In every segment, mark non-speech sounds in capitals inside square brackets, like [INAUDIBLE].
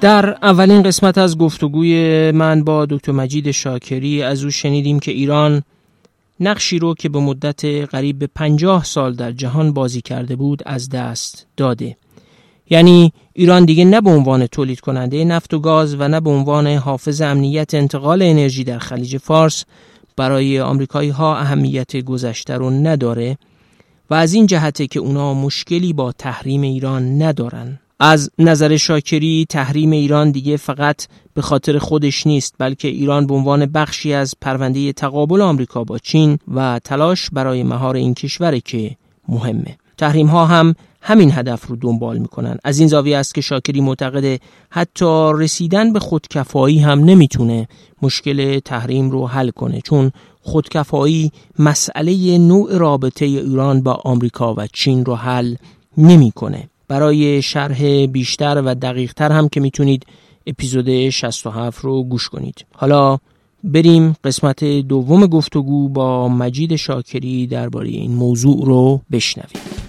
در اولین قسمت از گفتگوی من با دکتر مجید شاکری از او شنیدیم که ایران نقشی رو که به مدت قریب به پنجاه سال در جهان بازی کرده بود از دست داده. یعنی ایران دیگه نه به عنوان تولید کننده نفت و گاز و نه به عنوان حافظ امنیت انتقال انرژی در خلیج فارس برای آمریکایی ها اهمیت گذشته رو نداره و از این جهته که اونا مشکلی با تحریم ایران ندارن. از نظر شاکری تحریم ایران دیگه فقط به خاطر خودش نیست بلکه ایران به عنوان بخشی از پرونده تقابل آمریکا با چین و تلاش برای مهار این کشوره که مهمه. تحریم ها هم همین هدف رو دنبال می‌کنن. از این زاویه است که شاکری معتقد حتی رسیدن به خودکفایی هم نمی‌تونه مشکل تحریم رو حل کنه چون خودکفایی مسئله نوع رابطه ایران با آمریکا و چین رو حل نمی‌کنه. برای شرح بیشتر و دقیقتر هم که می‌تونید اپیزود 67 رو گوش کنید. حالا بریم قسمت دوم گفتگو با مجید شاکری درباره این موضوع رو بشنویم.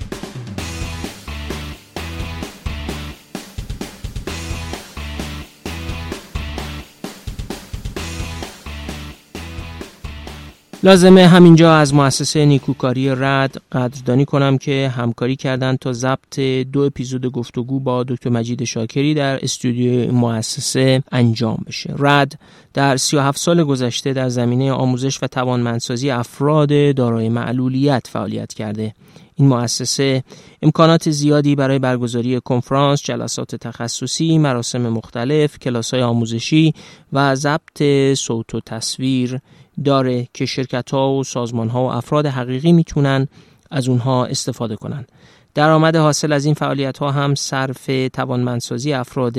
لازمه همینجا از مؤسسه نیکوکاری رد قدردانی کنم که همکاری کردند تا ضبط دو اپیزود گفتگو با دکتر مجید شاکری در استودیو مؤسسه انجام بشه. رد در 37 سال گذشته در زمینه آموزش و توانمندسازی افراد دارای معلولیت فعالیت کرده. این مؤسسه امکانات زیادی برای برگزاری کنفرانس، جلسات تخصصی، مراسم مختلف، کلاس‌های آموزشی و ضبط صوت و تصویر داره که شرکت ها و سازمان ها و افراد حقیقی می‌تونن از اونها استفاده کنن. درآمد حاصل از این فعالیت ها هم صرف توانمندسازی افراد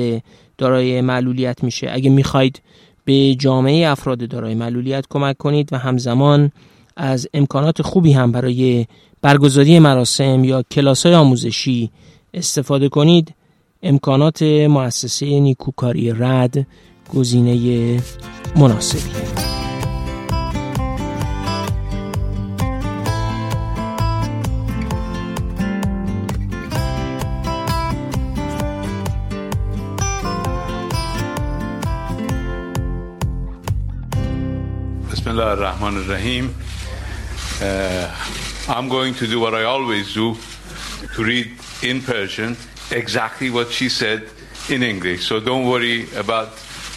دارای معلولیت میشه. اگه می‌خواید به جامعه افراد دارای معلولیت کمک کنید و همزمان از امکانات خوبی هم برای برگزاری مراسم یا کلاس های آموزشی استفاده کنید امکانات مؤسسه نیکوکاری رد گزینه مناسبیه. Bismillah ar-Rahman ar-Rahim. Uh, I'm going to do what I always do, to read in Persian exactly what she said in English. So don't worry about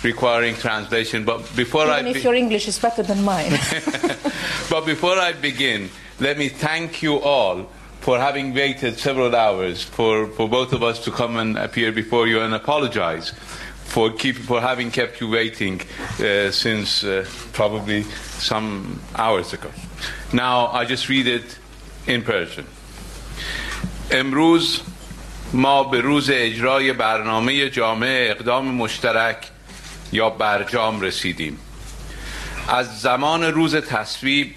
requiring translation. But before I Even I if be- your English is better than mine. [LAUGHS] but before I begin, let me thank you all for having waited several hours for, for both of us to come and appear before you and apologize for keep for having kept you waiting uh, since uh, probably some hours ago. Now I just read it in Persian. امروز ما به روز اجرای برنامه جامعه اقدام مشترک یا برجام رسیدیم از زمان روز تصویب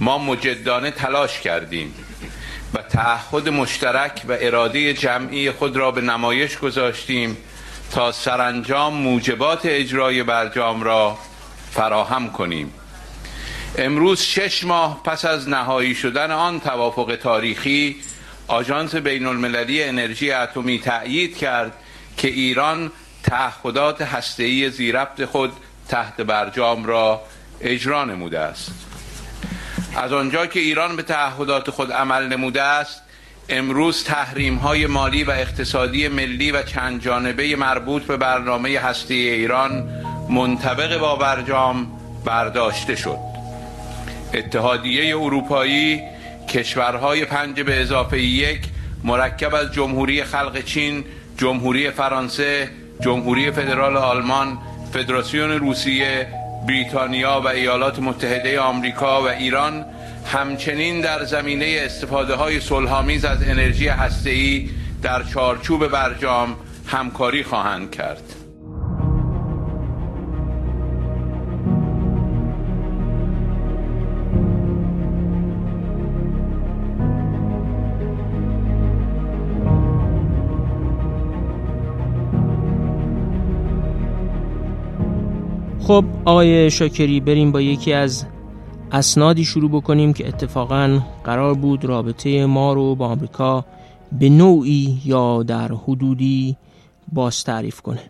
ما مجدانه تلاش کردیم و تعهد مشترک و اراده جمعی خود را به نمایش گذاشتیم تا سرانجام موجبات اجرای برجام را فراهم کنیم. امروز شش ماه پس از نهایی شدن آن توافق تاریخی آژانس بین المللی انرژی اتمی تأیید کرد که ایران تعهدات هسته‌ای زیربط خود تحت برجام را اجرا نموده است. از آنجا که ایران به تعهدات خود عمل نموده است امروز تحریم های مالی و اقتصادی ملی و چند جانبه مربوط به برنامه هسته ایران منطبق با برجام برداشته شد. اتحادیه اروپایی کشورهای پنج به اضافه یک مرکب از جمهوری خلق چین جمهوری فرانسه جمهوری فدرال آلمان فدراسیون روسیه بریتانیا و ایالات متحده آمریکا و ایران همچنین در زمینه استفاده های صلحآمیز از انرژی هسته‌ای در چارچوب برجام همکاری خواهند کرد. خب آقای شاکری بریم با یکی از اسنادی شروع بکنیم که اتفاقا قرار بود رابطه ما رو با آمریکا به نوعی یا در حدودی باز تعریف کنه.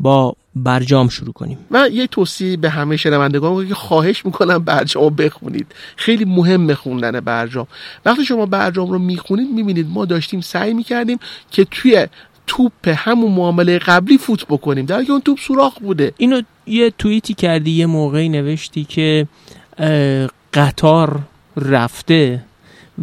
با برجام شروع کنیم. من یه توصیه به همه شنوندگان که خواهش می‌کنم برجام رو بخونید. خیلی مهم خوندن برجام. وقتی شما برجام رو می‌خونید می‌بینید ما داشتیم سعی می‌کردیم که توی توپ همون معامله قبلی فوت بکنیم. در اون توپ سوراخ بوده. اینو یه توییتی کردی یه موقعی نوشتی که قطار رفته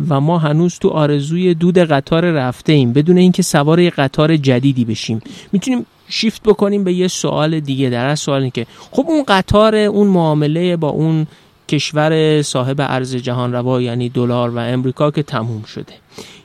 و ما هنوز تو آرزوی دود قطار رفته ایم. بدون اینکه سوار یه قطار جدیدی بشیم. می‌تونیم شیفت بکنیم به یه سوال دیگه. در از سوال که خب اون قطار اون معامله با اون کشور صاحب ارز جهان روا یعنی دلار و امریکا که تموم شده.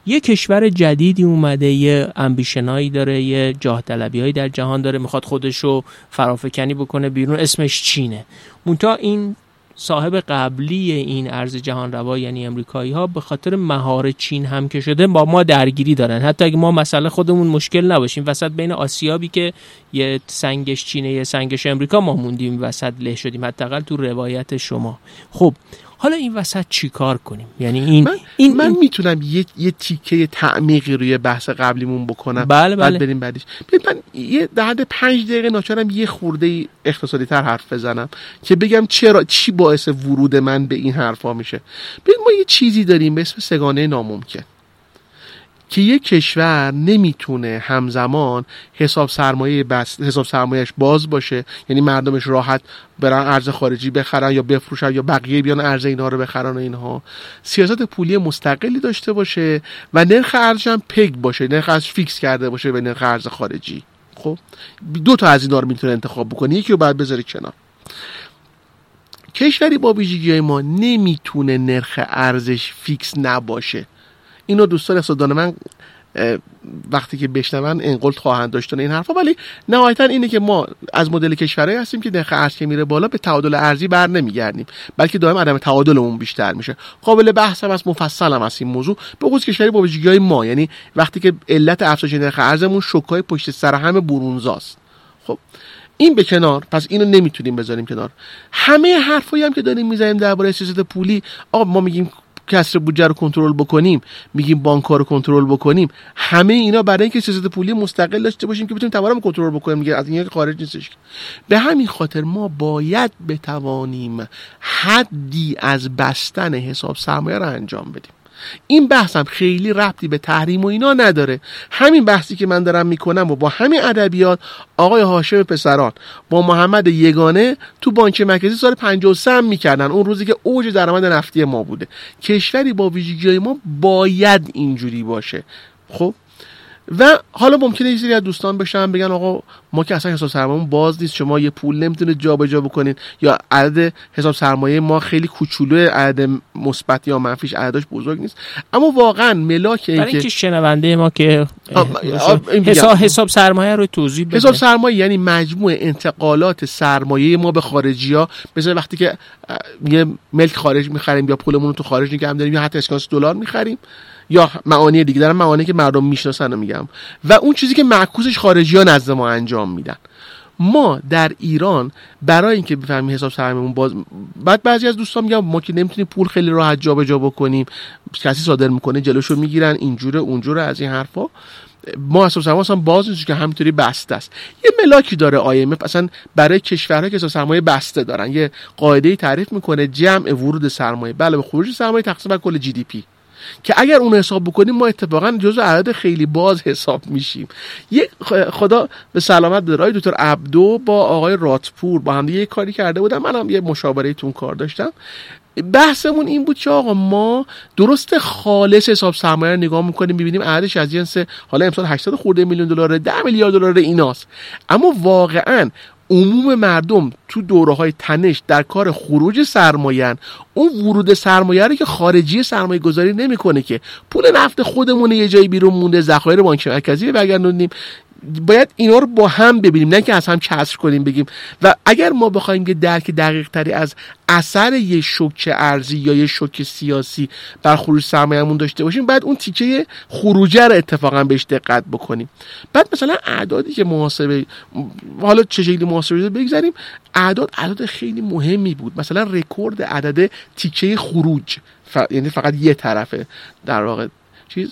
یه کشور جدیدی اومده یه امبیشنایی داره یه جاه هایی در جهان داره می‌خواد خودشو فرافکنی بکنه بیرون اسمش چینه. مونتا این صاحب قبلی این ارز جهان روا یعنی امریکایی ها به خاطر مهار چین هم که شده با ما درگیری دارن. حتی اگه ما مسئله خودمون مشکل نباشیم وسط بین آسیابی که یه سنگش چینه یه سنگش امریکا ما موندیم وسط له شدیم. حداقل تو روایت شما. خب حالا این وسط چیکار کنیم؟ یعنی این من, این من می‌تونم یه یه تیکه تعمیقی روی بحث قبلیمون بکنم. بله بله. بعد بریم بعدش من یه در حد پنج دقیقه ناچارم یه خورده اقتصادی تر حرف بزنم که بگم چرا چی باعث ورود من به این حرفا میشه. ببین ما یه چیزی داریم به اسم سگانه ناممکن. که یک کشور نمی‌تونه همزمان حساب سرمایه بس حساب سرمایهش باز باشه یعنی مردمش راحت برن ارز خارجی بخرن یا بفروشن یا بقیه بیان ارز اینها رو بخرن و اینها. سیاست پولی مستقلی داشته باشه و نرخ ارزش هم peg باشه نرخ ارزش fix کرده باشه به نرخ ارز خارجی. خب؟ دو تا از اینا رو می‌تونه انتخاب بکنه یکی رو بعد بذاره کنار. کشوری با ویژگی ما نمی‌تونه نرخ ارزش fix نباشه. اینو دوستان اقتصاددان من وقتی که بشنون انقلت خواهند داشتن این حرفا. ولی نهایتا اینه که ما از مدل کشورهایی هستیم که نرخ ارز که میره بالا به تعادل ارزی بر نمیگردیم. بلکه دائم عدم تعادلمون بیشتر میشه. قابل بحث هم از مفصل هم از این موضوع. به خصوص کشوری با ویژگی‌های ما. یعنی وقتی که علت افزایش نرخ ارزمون شوکای پشت سر همه برونزاست. خب این به کنار. پس اینو نمی‌تونیم بذاریم کنار. همه حرفایی هم که داریم می‌زنیم درباره سیاست پولی آقا ما میگیم کسر بودجه رو کنترل بکنیم میگیم بانک رو کنترل بکنیم همه اینا برای اینکه سیاست پولی مستقل داشته باشیم که بتونیم تورم کنترل بکنیم میگه از این خارج نیستش. به همین خاطر ما باید بتوانیم حدی از بستن حساب سرمایه رو انجام بدیم. این بحثم خیلی ربطی به تحریم و اینا نداره. همین بحثی که من دارم می‌کنم و با همین ادبیات آقای هاشم پسران با محمد یگانه تو بانک مرکزی سال 53 هم می‌کردن. اون روزی که اوج درآمد نفتی ما بوده. کشوری با ویژگی ما باید اینجوری باشه. خب؟ و حالا ممکنه یه سری از دوستان بشن بگن آقا ما که اصلا حساب سرمایه باز نیست شما یه پول نمی‌تونه جابجا بکنین یا عدد حساب سرمایه ما خیلی کوچولو عدد مثبت یا منفیش عددش بزرگ نیست. اما واقعا ملاک این که شنونده ما که حساب حساب سرمایه رو توضیح بده. حساب سرمایه یعنی مجموع انتقالات سرمایه ما به خارجی ها مثل وقتی که یه ملک خارج می‌خریم یا پولمون رو تو خارج نگه داریم یا حتی اسکناس دلار می‌خریم. یا معانی دیگه دارم معانی که مردم می‌شناسن رو میگم. و اون چیزی که معکوسش خارجی ها نزد ما انجام میدن. ما در ایران برای اینکه بفهمیم حساب سرمایه‌مون باز بعد بعضی از دوستان میگن ما که نمی‌تونیم پول خیلی راحت جابجا بکنیم. کسی صادر می‌کنه جلوشو می‌گیرن اینجوره اونجوره از این حرفا. ما حساب سرمایه اصلا باز نیست که همینطوری بسته است. یه ملاکی داره IMF اصلا برای کشورها که حساب سرمایه بسته دارن. یه قاعده تعریف می‌کنه جمع ورود سرمایه. بله به خروج سرمایه تقسیم بر کل جی دی پی. که اگر اون حساب بکنیم ما اتفاقا جزو عدد خیلی باز حساب میشیم. یه خدا به سلامت داره دکتر عبدو با آقای راتپور با هم یه کاری کرده بودم منم یه مشاوره تون کار داشتم. بحثمون این بود که آقا ما درست خالص حساب سرمایه رو نگاه می‌کنیم ببینیم عددش از جنس حالا امسال 800 خورده میلیون دلار 10 میلیارد دلار ایناست. اما واقعا عموم مردم تو دوره های تنش در کار خروج سرمایه اون ورود سرمایه رو که خارجی سرمایه گذاری نمی‌کنه که. پول نفت خودمون یه جایی بیرون مونده ذخایر بانک مرکزی بگردونیم باید اینا رو با هم ببینیم نه که از هم کسر کنیم بگیم. و اگر ما بخوایم که درک دقیق تری از اثر یه شوک ارزی یا یه شوک سیاسی بر خروج سرمایه‌مون داشته باشیم بعد اون تیکه خروجه رو اتفاقا بهش دقت بکنیم. بعد مثلا اعدادی که محاسبه حالا چه شکلی محاسبه بگذاریم اعداد اعداد خیلی مهمی بود. مثلا رکورد عدد تیکه خروج ف... یعنی فقط یه طرفه در واقع. چیز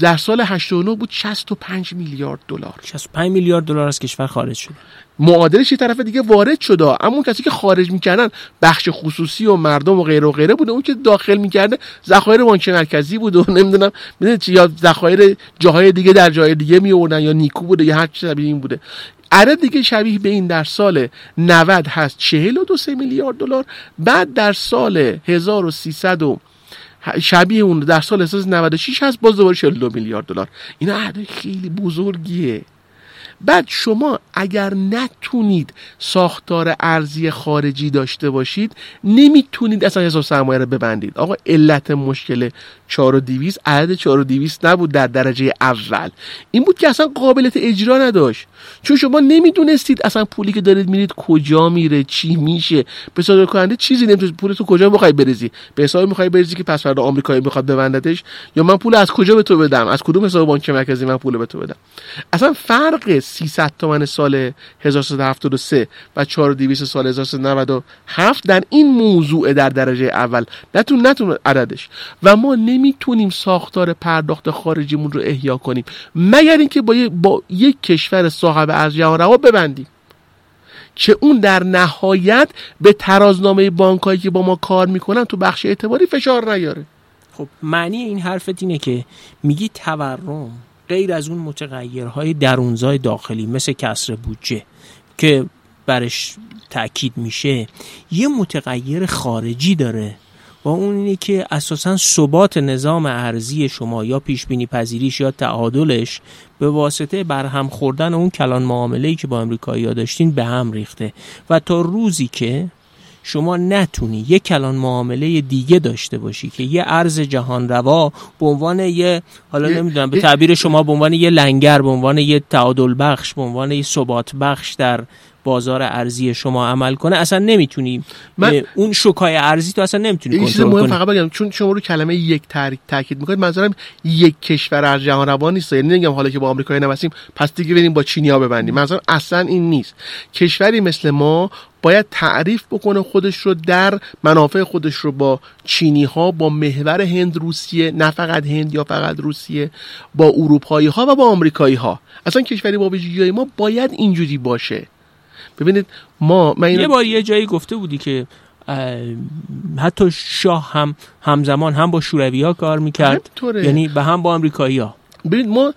در سال 89 بود 65 میلیارد دلار. 65 میلیارد دلار از کشور خارج شد. معادلش یه طرف دیگه وارد شده اما اون کسی که خارج می‌کردن بخش خصوصی و مردم و غیره و غیره بوده اون که داخل می‌کرده ذخایر بانک مرکزی بود و [LAUGHS] نمی‌دونم چی یا ذخایر جاهای دیگه در جای دیگه می یا نیکو بوده یا هر چیز شبیه این بوده. عدد دیگه شبیه به این در سال 90 هست 42 میلیارد دلار. بعد در سال 1300 و شبیه اون در سال 1996 هست باز دوباره 42 میلیارد دلار. اینا عدد خیلی بزرگیه. بعد شما اگر نتونید ساختار ارزی خارجی داشته باشید نمی‌تونید اصلا حساب سرمایه رو ببندید. آقا علت مشکل 4 و 200 عدد 4 و 200 نبود در درجه اول. این بود که اصلا قابلیت اجرا نداشت. چون شما نمی‌دونستید اصلا پولی که دارید میرید کجا میره چی میشه. به صادر کننده چیزی نمی‌تونید پول تو کجا می‌خوای بریزی؟ به حساب می‌خوای بریزی که پس فردا آمریکایی می‌خواد ببندتش؟ یا من پول از کجا به تو بدم؟ از کدوم حساب بانک مرکزی من پول به تو بدم؟ اصلا فرق 300 تومن سال 1373 و 4200 سال 1397 در این موضوع در درجه اول. نتون نتون عددش. و ما نمی‌تونیم ساختار پرداخت خارجیمون رو احیا کنیم. مگر اینکه با, با یک کشور صاحب از جهان روا ببندیم. که اون در نهایت به ترازنامه بانکایی که با ما کار می‌کنن تو بخش اعتباری فشار نیاره. خب معنی این حرفت اینه که میگی تورم غیر از اون متغیرهای درونزای داخلی مثل کسر بودجه که برش تاکید میشه یه متغیر خارجی داره و اون اینه که اساسا ثبات نظام ارزی شما یا پیش بینی پذیریش یا تعادلش به واسطه برهم خوردن اون کلان معامله که با امریکایی داشتین به هم ریخته. و تا روزی که شما نتونی یک کلان معامله دیگه داشته باشی که یه ارز جهان روا به عنوان یه حالا نمی‌دونم به تعبیر شما به عنوان یه لنگر به عنوان یه تعادل بخش به عنوان یه ثبات بخش در بازار ارزی شما عمل کنه اصلا نمی‌تونی. من اون شوکای ارزی تو اصلا نمی‌تونی کنترل کنی. فقط بگم چون شما رو کلمه یک تاکید می‌کنید منظورم یک کشور از جهان روان نیست. یعنی نمیگم حالا که با آمریکایی نوسیم پس دیگه بریم با چینیا ببندیم. منظورم اصلا این نیست. کشوری مثل ما باید تعریف بکنه خودش رو در منافع خودش رو با چینی ها با محور هند روسیه نه فقط هند یا فقط روسیه با اروپایی ها و با آمریکایی ها اصلا کشوری با ویژگی ما باید اینجوری باشه. ببینید ما من یه بار یه جایی گفته بودی که حتی شاه هم همزمان هم با شوروی ها کار می‌کرد. یعنی به هم با امریکایی ها ببینید ما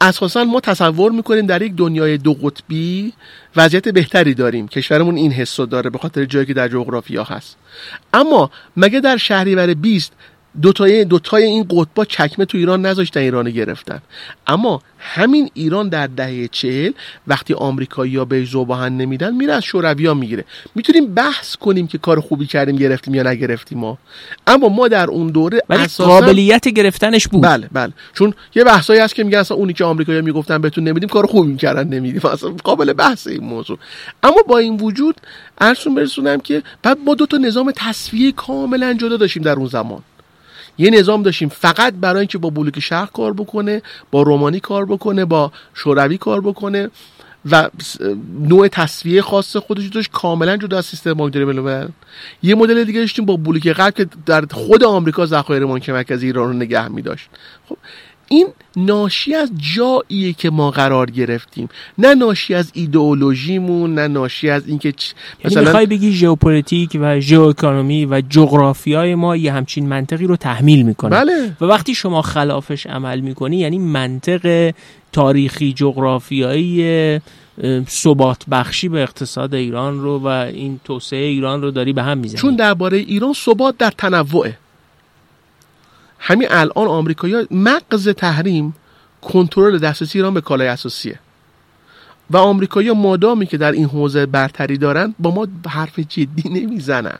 اساسا ما تصور می‌کنیم در یک دنیای دو قطبی وضعیت بهتری داریم. کشورمون این حسو داره به خاطر جایی که در جغرافیا هست. اما مگه در شهریور 20 دوتای دوتای این قطبا چکمه تو ایران نذاشتن ایران گرفتن. اما همین ایران در دهه چهل وقتی آمریکایی ها به زوباهن نمیدن میره از شوروی ها می‌گیره. می‌تونیم بحث کنیم که کار خوبی کردیم گرفتیم یا نگرفتیم ما. اما ما در اون دوره ولی اساسا... قابلیت گرفتنش بود. بله بله. چون یه بحثایی هست که میگن اصلا اونی که آمریکایی می‌گفتن بهتون نمیدیم کار خوبی می‌کردن نمیدیم. اصلا قابل بحث این موضوع. اما با این وجود ارسون برسونم که بعد ما دو تا نظام تصفیه کاملا جدا داشتیم در اون زمان. یه نظام داشتیم. فقط برای اینکه با بلوک شهر کار بکنه با رومانی کار بکنه با شوروی کار بکنه و نوع تصویه خاص خودش داشت کاملا جدا از سیستم بانکداری بین یه مدل دیگه داشتیم با بلوک غرب که در خود آمریکا ذخایر بانک مرکزی ایران رو نگه می داشت خب این ناشی از جاییه که ما قرار گرفتیم. نه ناشی از ایدئولوژیمون نه ناشی از اینکه چ... یعنی مثلا می‌خوای بگی ژئوپلیتیک و ژئواکونومی و جغرافیای ما یه همچین منطقی رو تحمیل می‌کنه. بله. و وقتی شما خلافش عمل می‌کنی یعنی منطق تاریخی جغرافیایی ثبات بخشی به اقتصاد ایران رو و این توسعه ایران رو داری به هم می‌زنی. چون درباره ایران ثبات در تنوعه. همین الان آمریکایی‌ها مغز تحریم کنترل دسترسی ایران به کالای اساسیه. و آمریکایی‌ها مادامی که در این حوزه برتری دارن با ما حرف جدی نمی‌زنن.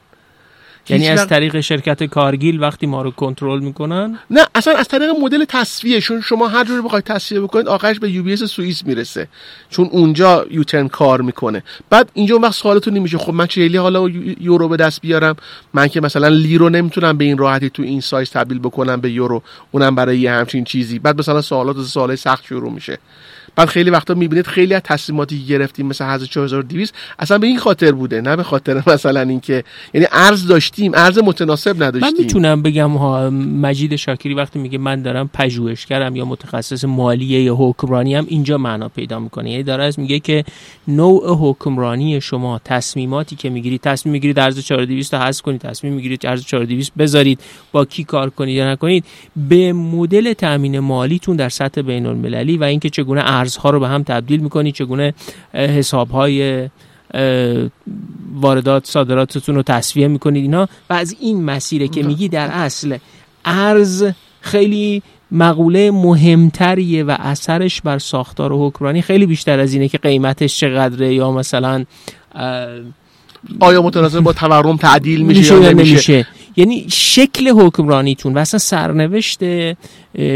یعنی از طریق شرکت کارگیل وقتی ما رو کنترل می‌کنن؟ نه اصلا از طریق مدل تصفیه چون شما هر جوری بخواید تصفیه بکنید آخرش به یو سوئیس می‌رسه چون اونجا یوترن کار می‌کنه. بعد اینجا اون وقت سوالتون نمیشه خب من چه حالا یورو به دست بیارم؟ من که مثلا لیرو نمی‌تونم به این راحتی تو این سایز تبدیل بکنم به یورو اونم برای یه همچین چیزی. بعد مثلا سوالات سوالای سخت شروع میشه. بعد خیلی وقتا می‌بینید خیلی از تصمیماتی که گرفتیم مثل حز 4200 اصلا به این خاطر بوده نه به خاطر مثلا اینکه یعنی ارز داشتیم ارز متناسب نداشتیم. من می‌تونم بگم ها مجید شاکری وقتی میگه من دارم پژوهشگرم یا متخصص مالیه یا حکمرانی هم اینجا معنا پیدا می‌کنه. یعنی داره از میگه که نوع حکمرانی شما تصمیماتی که می‌گیرید تصمیم می‌گیرید ارز 4200 رو حذف کنید تصمیم می‌گیرید ارز 4200 بذارید با کی کار کنید یا نکنید به مدل تامین مالیتون در سطح بین المللی و اینکه چگونه ارزها رو به هم تبدیل می‌کنید چگونه حسابهای واردات صادراتتون رو تصویه می‌کنید اینا و از این مسیره که میگی در اصل ارز خیلی مقوله مهمتریه و اثرش بر ساختار و حکمرانی خیلی بیشتر از اینه که قیمتش چقدره یا مثلا آیا متناسب با تورم تعدیل میشه, یا نمیشه, نمیشه. یعنی شکل حکمرانیتون و اصلا سرنوشت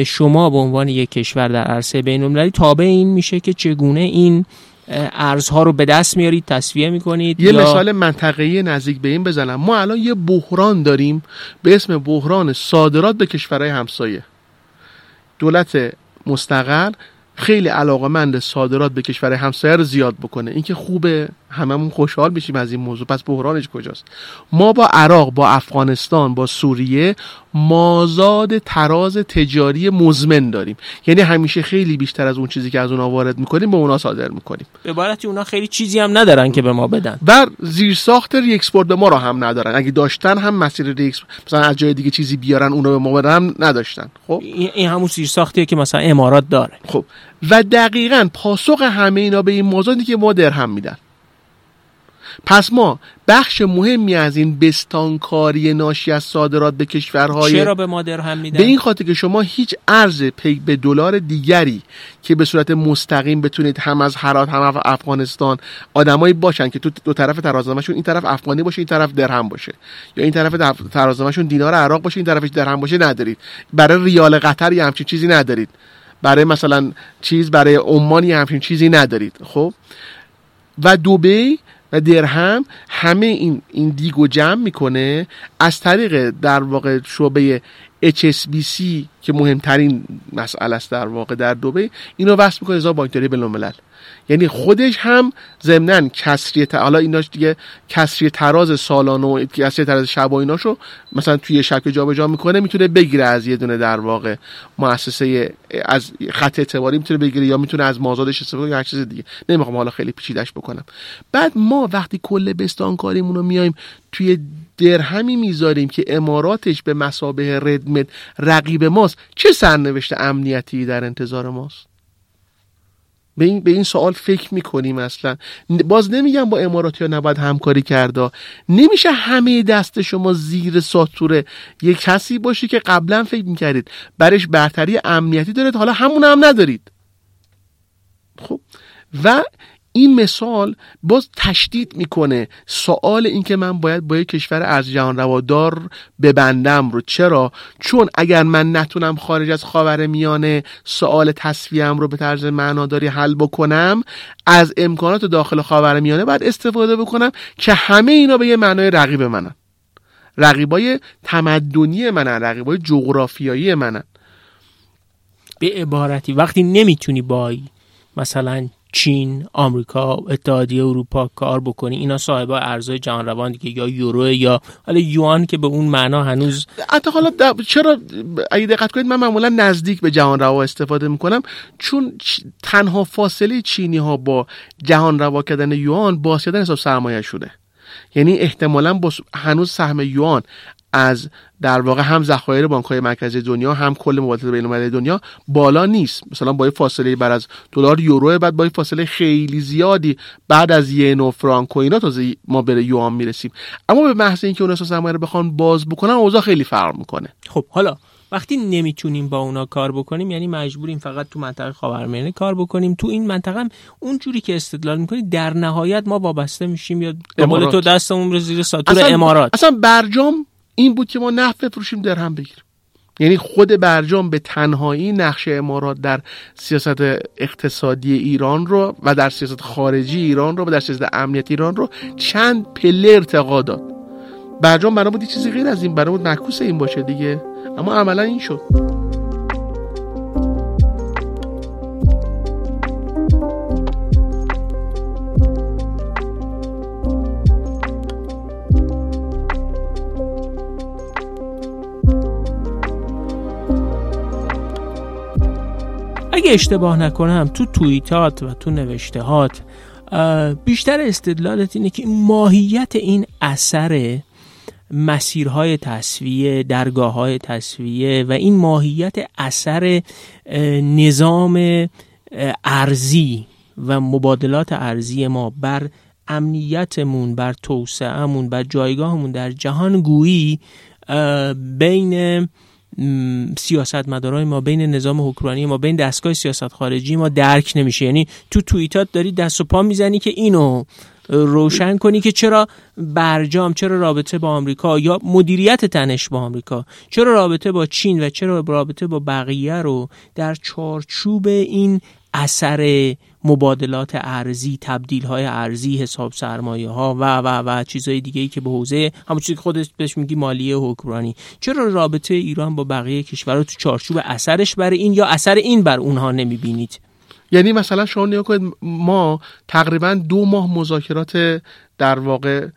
شما به عنوان یک کشور در عرصه بین المللی تابع این میشه که چگونه این ارزها رو به دست میارید تصفیه می‌کنید یه یا... مثال منطقه‌ای نزدیک به این بزنم. ما الان یه بحران داریم به اسم بحران صادرات به کشورهای همسایه. دولت مستقر خیلی علاقمند صادرات به کشور همسایه رو زیاد بکنه. اینکه خوبه هممون خوشحال بشیم از این موضوع. پس بحرانش کجاست؟ ما با عراق با افغانستان با سوریه مازاد تراز تجاری مزمن داریم. یعنی همیشه خیلی بیشتر از اون چیزی که از اونها وارد می‌کنیم به اونا صادر می‌کنیم. به عبارتی اونا خیلی چیزی هم ندارن که به ما بدن. و زیر ساخت re-export به ما رو هم ندارن. اگه داشتن هم مسیر ریکس مثلا از جای دیگه چیزی بیارن اونو به ما بدن هم نداشتن. خب؟ این همون زیر ساختیه که مثلا امارات داره. خب. و دقیقا پاسخ همه اینا به این مازادی که ما درهم میدن. پس ما بخش مهمی از این بستانکاری ناشی از صادرات به کشورهای چرا به ما درهم میدن؟ به این خاطر که شما هیچ ارز پی به دلار دیگری که به صورت مستقیم بتونید هم از هرات هم از افغانستان آدمایی باشن که تو دو طرف ترازنامه‌شون این طرف افغانی باشه این طرف درهم باشه. یا این طرف ترازنامه‌شون دینار عراق باشه این طرفش درهم باشه ندارید. برای ریال قطر یا همچین چیزی ندارید. برای مثلا چیز برای عمان همچین چیزی ندارید. خب؟ و دوبی و درهم همه این این دیگو جمع می‌کنه از طریق در واقع شعبه HSBC که مهمترین مسئله است در واقع در دوبه اینو وصل می‌کنه ازا بانکداری بین یعنی خودش هم ضمنا کسری حالا ایناش دیگه کسری تراز سالانه و کسری تراز شب و ایناشو مثلا توی شب جابجا می‌کنه می‌تونه بگیره از یه دونه در واقع مؤسسه از خط اعتباری می‌تونه بگیره یا می‌تونه از مازادش استفاده یا هر چیز دیگه. نمی‌خوام حالا خیلی پیچیدش بکنم. بعد ما وقتی کل بستانکاریمون رو میایم توی درهمی می‌ذاریم که اماراتش به مسابه ردمت رقیب ماست چه سرنوشت امنیتی در انتظار ماست؟ به این, به این سوال فکر می‌کنیم اصلا باز نمیگم با اماراتی ها نباید همکاری کرده نمیشه همه دست شما زیر ساتور یک کسی باشی که قبلا فکر می‌کردید برش برتری امنیتی دارید حالا همون هم ندارید. خب؟ و این مثال باز تشدید می‌کنه سوال این که من باید با یک کشور از جهان روادار ببندم رو. چرا؟ چون اگر من نتونم خارج از خاور میانه سوال تصفیم رو به طرز معناداری حل بکنم از امکانات داخل خاور میانه باید استفاده بکنم که همه اینا به یه معنای رقیب منن. رقیبای تمدنی منن رقیبای جغرافیایی منن. به عبارتی وقتی نمی‌تونی با مثلا چین، آمریکا، اتحادیه اروپا کار بکنی. اینا صاحب ارزهای جهان روان دیگه یا یورو یا حالا یوان که به اون معنا هنوز حتی حالا چرا اگه دقت کنید من معمولا نزدیک به جهان روا استفاده می‌کنم چون تنها فاصله چینی ها با جهان روا کردن یوان باز کردن حساب سرمایه شده یعنی احتمالا هنوز سهم یوان. از در واقع هم ذخایر بانک های مرکزی دنیا هم کل مبادلات بین دنیا بالا نیست. مثلا با فاصله بعد از دلار یورو بعد با فاصله خیلی زیادی بعد از ین و فرانک و اینا تازه ما به یوان می‌رسیم. اما به محض اینکه اون اساس سرمایه رو بخوان باز بکنن اوضاع خیلی فرق می‌کنه. خب حالا وقتی نمی‌تونیم با اونا کار بکنیم یعنی مجبوریم فقط تو منطقه خاورمیانه کار بکنیم تو این منطقه هم اون جوری که استدلال می‌کنی در نهایت ما وابسته میشیم یا به تو دستمون رو زیر ساتور امارات. اصلا برجام این بود که ما نفت بفروشیم درهم بگیریم. یعنی خود برجام به تنهایی نقش امارات در سیاست اقتصادی ایران رو و در سیاست خارجی ایران رو و در سیاست امنیت ایران رو چند پله ارتقا داد. برجام برای بود چیزی غیر از این برای بود معکوس این باشه دیگه. اما عملا این شد. اگه اشتباه نکنم تو توییتات و تو نوشتهات بیشتر استدلالت اینه که ماهیت این اثر مسیرهای تصویه درگاه های تصویه و این ماهیت اثر نظام ارزی و مبادلات ارزی ما بر امنیتمون بر توسعهمون بر جایگاهمون در جهان گویی بین سیاست مدارای ما بین نظام حکمرانی ما بین دستگاه سیاست خارجی ما درک نمیشه. یعنی تو توییتات داری دست و پا می‌زنی که اینو روشن کنی که چرا برجام چرا رابطه با آمریکا یا مدیریت تنش با آمریکا چرا رابطه با چین و چرا رابطه با بقیه رو در چارچوب این اثر مبادلات ارزی تبدیل های ارزی حساب سرمایه ها و و و چیزهای دیگه ای که به حوزه همون چیزی که خودت بهش میگی مالیه حکمرانی. چرا رابطه ایران با بقیه کشورها تو چارچوب اثرش برای این یا اثر این بر اونها نمی‌بینید؟ یعنی مثلا شما نیا کنید ما تقریبا دو ماه مذاکرات در واقع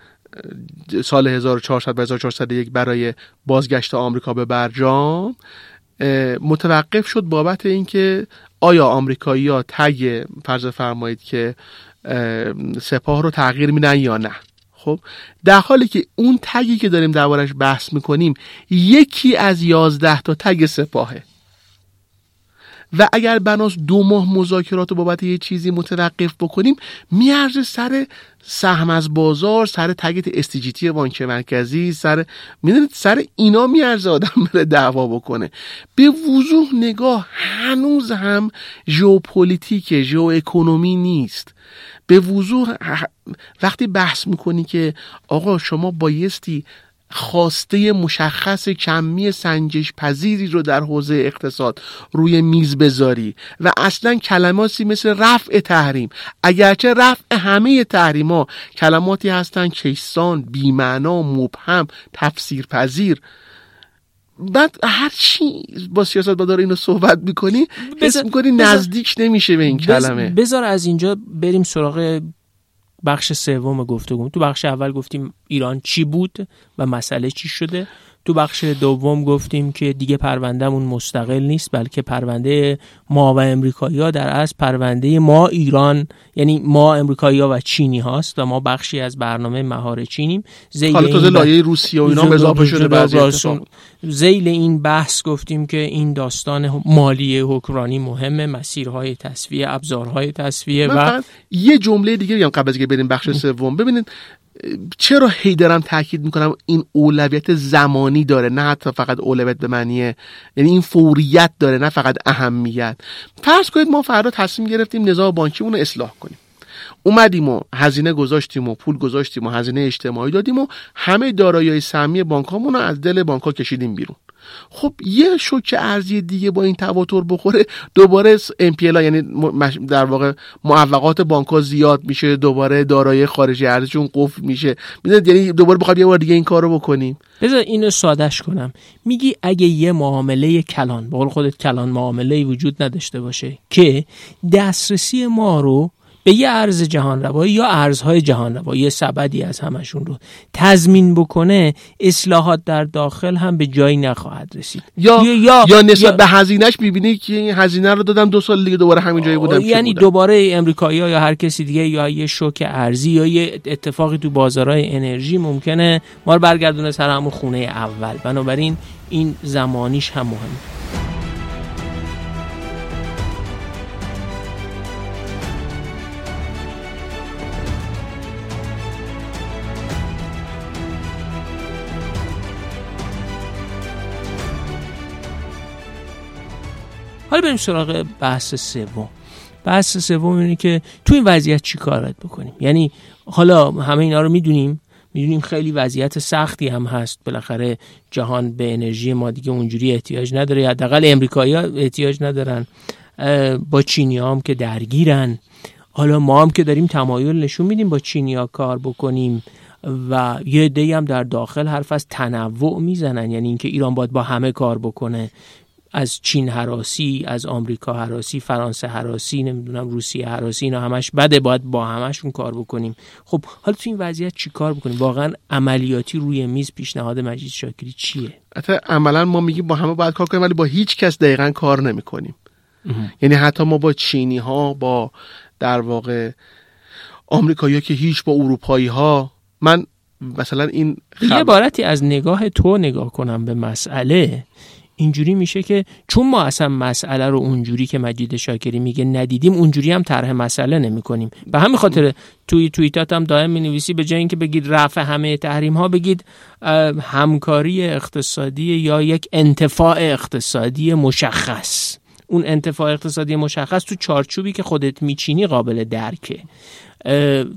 سال 1400 به 1401 برای بازگشت آمریکا به برجام. متوقف شد بابت اینکه آیا آمریکایی ها تگ فرض فرمایید که سپاه رو تغییر میدن یا نه؟ خب در حالی که اون tag ی که داریم دربارش بحث می‌کنیم یکی از یازده تا tag سپاهه. و اگر بناس دو ماه مذاکرات رو بابت یه چیزی متوقف بکنیم میارزه سر سهم از بازار سر tag SDGT بانک مرکزی سر می‌دونید؟ سر اینا میارزه آدم بره دعوا بکنه. به وضوح نگاه هنوز هم ژئوپلیتیک ژئواکونومی نیست. به وضوح وقتی بحث می‌کنی که آقا شما بایستی خواسته مشخص کمی سنجش پذیری رو در حوزه اقتصاد روی میز بذاری و اصلا کلماتی مثل رفع تحریم اگرچه رفع همه تحریم ها کلماتی هستند کیسان بیمعنا مبهم تفسیر پذیر بعد هر چی با سیاست داره اینو صحبت می‌کنی حس می‌کنی نزدیک نمیشه به این کلمه. بذار از اینجا بریم سراغ بخش سوم گفتگو. تو بخش اول گفتیم ایران چی بود و مسئله چی شده؟ تو بخش دوم گفتیم که دیگه پروندهمون مستقل نیست بلکه پرونده ما و امریکایی ها در از پرونده ما ایران یعنی ما امریکایی ها و چینی هاست و ما بخشی از برنامه مهار چینیم. زیل حالا تازه لایه روسیه و اینا اضافه شده بعضی زیل این بحث گفتیم که این داستان مالی حکمرانی مهمه مسیرهای تصفیه ابزارهای تصفیه و یه جمله دیگه بگم قبل از که بریم بخش سوم. ببینید چرا هی دارم تاکید می‌کنم این اولویت زمانی داره؟ نه حتی فقط اولویت به معنیه یعنی این فوریت داره نه فقط اهمیت. فرض کنید ما فردا تصمیم گرفتیم نظام بانکیمون رو اصلاح کنیم. اومدیم و هزینه گذاشتیم و پول گذاشتیم و هزینه اجتماعی دادیم و همه دارایی سهمی بانکامون رو از دل بانک کشیدیم بیرون. خب یه شوک ارزی دیگه با این تواتر بخوره دوباره امپیلا یعنی در واقع معوقات بانک زیاد میشه دوباره دارایی خارجی ارزششون قفل میشه. می‌دونید یعنی دوباره بخواد یه بار دیگه این کارو بکنیم. بذار اینو سادش کنم. میگی اگه یه معامله کلان به خودت کلان معامله وجود نداشته باشه که دسترسی ما رو به یه ارز جهان روایی یا ارزهای جهان روایی یه سبدی از همشون رو تضمین بکنه اصلاحات در داخل هم به جایی نخواهد رسید. یا یا, یا نسبت یا به هزینهش می‌بینی که این هزینه رو دادم دو سال دیگه دوباره همین جایی بودم یعنی دوباره امریکایی یا هر کسی دیگه یا یه شوک ارزی یا یه اتفاقی تو بازارهای انرژی ممکنه ما رو برگردونه سر همون خونه اول. بنابراین این زمانیش هم مهمه. حالا بریم سراغ بحث سوم. بحث سوم اینه که تو این وضعیت چی کارت بکنیم؟ یعنی حالا همه اینا رو می‌دونیم؟ می‌دونیم خیلی وضعیت سختی هم هست. بالاخره جهان به انرژی ما دیگه اونجوری احتیاج نداره. حداقل امریکایی احتیاج ندارن. با چینی هم که درگیرن. حالا ما هم که داریم تمایل نشون میدیم با چینیا کار بکنیم و یه دی هم در داخل حرف از تنوع می‌زنن. یعنی اینکه ایران باید با همه کار بکنه. از چین حراسی از آمریکا حراسی فرانسه حراسی نمی‌دونم روسیه حراسی اینا همش بده باید با همشون کار بکنیم. خب حالا تو این وضعیت چی کار بکنیم؟ واقعا عملیاتی روی میز پیشنهاد مجید شاکری چیه؟ حتی عملا ما میگیم با همه باید کار کنیم ولی با هیچ کس دقیقا کار نمی‌کنیم. یعنی حتی ما با چینی ها با در واقع آمریکایی که هیچ با اروپایی ها من مثلا این یه بارتی از نگاه تو نگاه کنم به مسئله. اینجوری میشه که چون ما اصلا مسئله رو اونجوری که مجید شاکری میگه ندیدیم اونجوری هم طرح مسئله نمی کنیم به همین خاطر توی توییتات هم دائم می نویسی به جای اینکه بگید رفع همه تحریم ها بگید همکاری اقتصادی یا یک انتفاع اقتصادی مشخص. اون انتفاع اقتصادی مشخص تو چارچوبی که خودت میچینی قابل درکه.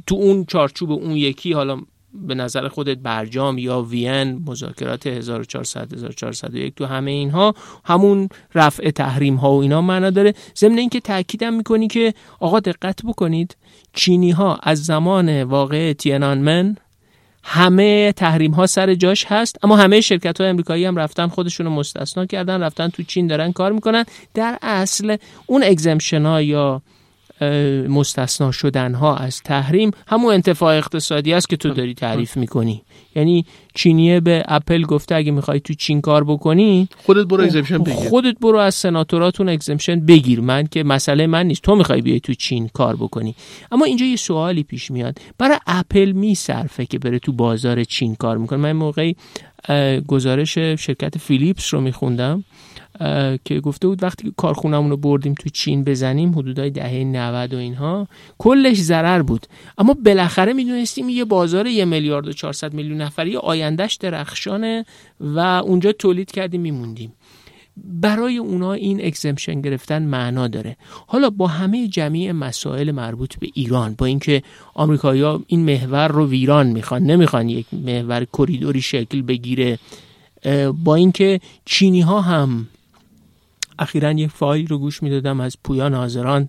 تو اون چارچوب اون یکی حالا به نظر خودت برجام یا وین مذاکرات 1400 1401 تو همه اینها همون رفع تحریم ها و اینا معنا داره. ضمن اینکه تاکیدم می‌کنی که آقا دقت بکنید چینی ها از زمان واقع تینانمن همه تحریم ها سر جاش هست اما همه شرکت های امریکایی هم رفتن خودشون رو مستثنا کردن رفتن تو چین دارن کار می‌کنن. در اصل اون exemption ها یا مستثنا شدن ها از تحریم. همون انتفاع اقتصادی است که تو داری تعریف می‌کنی. یعنی چینیه به اپل گفته اگه می‌خوای تو چین کار بکنی خودت برو exemption بگیر. خودت برو از سناتوراتون exemption بگیر. من که مسئله من نیست. تو می‌خوای بیای تو چین کار بکنی. اما اینجا یه سوالی پیش میاد. برای اپل میصرفه که بره تو بازار چین کار می‌کنه. من موقعی گزارش شرکت فیلیپس رو میخوندم. که گفته بود وقتی که کارخونمون رو بردیم تو چین بزنیم حدودای دهه 90 و اینها کلش ضرر بود. اما بالاخره می‌دونستیم یه بازار یه میلیارد و 400 میلیون نفری آیندهش درخشانه و اونجا تولید کردیم میموندیم. برای اونا این اکزمشن گرفتن معنا داره. حالا با همه جمعی مسائل مربوط به ایران با اینکه آمریکایی‌ها این محور رو ویران می‌خوان نمی‌خوان یک محور کریدوری شکل بگیره با اینکه چینی ها هم اخیرا یک فایل رو گوش می‌دادم از پویان حاضران.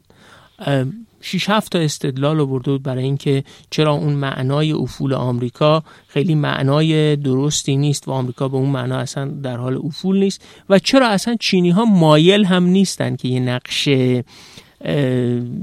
شیش هفت تا استدلال آورده بود برای اینکه چرا اون معنای افول آمریکا خیلی معنای درستی نیست و آمریکا به اون معنا اصلا در حال افول نیست و چرا اصلا چینی ها مایل هم نیستن که یه نقش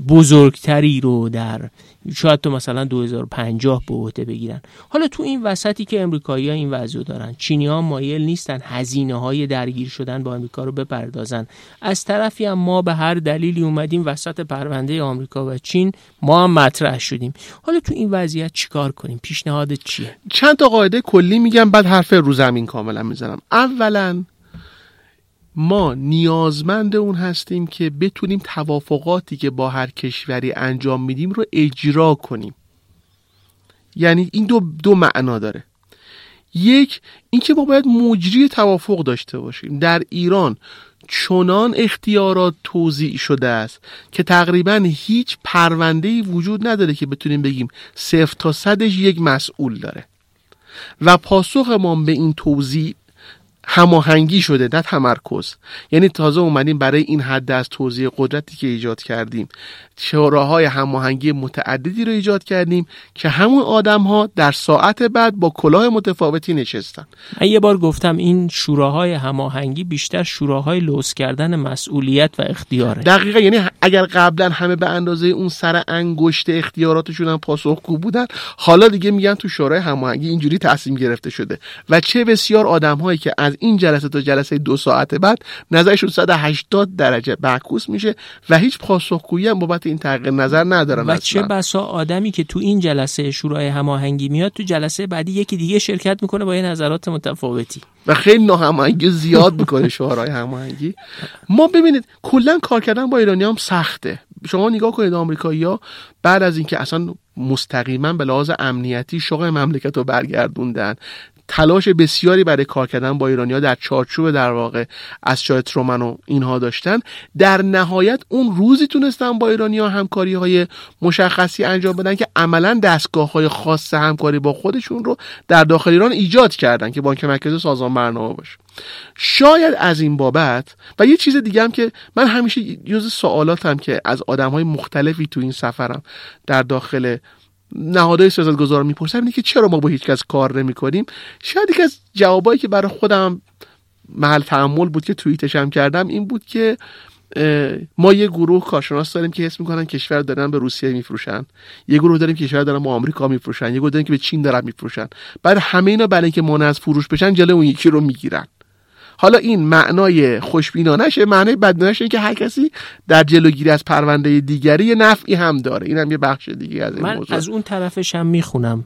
بزرگتری رو در شاید تو مثلا 2050 به عهده بگیرن. حالا تو این وسطی که امریکایی این وضع دارن چینی ها مایل نیستن هزینه های درگیر شدن با امریکا رو بپردازن. از طرفی هم ما به هر دلیلی اومدیم وسط پرونده آمریکا و چین ما هم مطرح شدیم. حالا تو این وضعیت چیکار کنیم؟ پیشنهاد چیه؟ چند تا قاعده کلی میگم بعد حرف رو زمین کاملا می‌زنم. اولا ما نیازمند اون هستیم که بتونیم توافقاتی که با هر کشوری انجام میدیم رو اجرا کنیم. یعنی این دو, دو معنا داره. یک اینکه ما باید مجری توافق داشته باشیم. در ایران چنان اختیارات توضیع شده است که تقریبا هیچ پرونده وجود نداره که بتونیم بگیم صفر تا صدش یک مسئول داره. و پاسخ ما به این توضیح هماهنگی شده نه تمرکز. یعنی تازه اومدیم برای این حد از توضیح قدرتی که ایجاد کردیم. شوراهای هماهنگی متعددی رو ایجاد کردیم که همون آدم ها در ساعت بعد با کلاه متفاوتی نشستن. من یه بار گفتم این شوراهای هماهنگی بیشتر شوراهای لوس کردن مسئولیت و اختیاره. دقیقا یعنی اگر قبلا همه به اندازه اون سر انگشت اختیاراتشون هم پاسخگو بودن حالا دیگه میگن تو شورای هماهنگی اینجوری تصمیم گرفته شده. و چه بسیار آدم هایی که از این جلسه تا جلسه دو ساعت بعد نظرشون 180 درجه معکوس میشه و هیچ پاسخگویی هم بابت این تغییر نظر ندارن و چه بسا آدمی که تو این جلسه شورای هماهنگی میاد تو جلسه بعدی یکی دیگه شرکت می‌کنه با یه نظرات متفاوتی. و خیلی ناهماهنگی زیاد می‌کنه شورای هماهنگی. ما ببینید کلا کار کردن با ایرانی هم سخته. شما نگاه کنید آمریکایی‌ها بعد از اینکه اصلا مستقیما به لحاظ امنیتی شغل مملکت رو برگردوندن تلاش بسیاری برای کار کردن با ایرانیا در چارچوب در واقع از شاه ترومن و اینها داشتن. در نهایت اون روزی تونستن با ایرانیا همکاری های مشخصی انجام بدن که عملا دستگاه های خاص همکاری با خودشون رو در داخل ایران ایجاد کردن که بانک مرکزی سازمان برنامه باشه. شاید از این بابت و یه چیز دیگه هم که من همیشه جز سوالاتم که از آدم های مختلفی تو این سفرم در داخل نهادهای سیاستگزار می‌پرسم اینه که چرا ما با هیچ کس کار نمی کنیم شاید یکی از جوابایی که برای خودم محل تعمل بود که توییتش هم کردم این بود که ما یه گروه کارشناس داریم که حس می‌کنن کشور دارن به روسیه میفروشن. یه گروه داریم کشور دارن به آمریکا میفروشن. یه گروه داریم که به چین دارن میفروشن. بعد همه اینا برای اینکه مانع از فروش بشن جلو اون یکی رو می‌گیرن. حالا این معنای خوشبینانشه معنای بدبینانش اینه که هر کسی در جلوگیری از پرونده دیگری یه نفعی هم داره. این هم یه بخش دیگه از این من موضوع. از اون طرفش هم می‌خونم.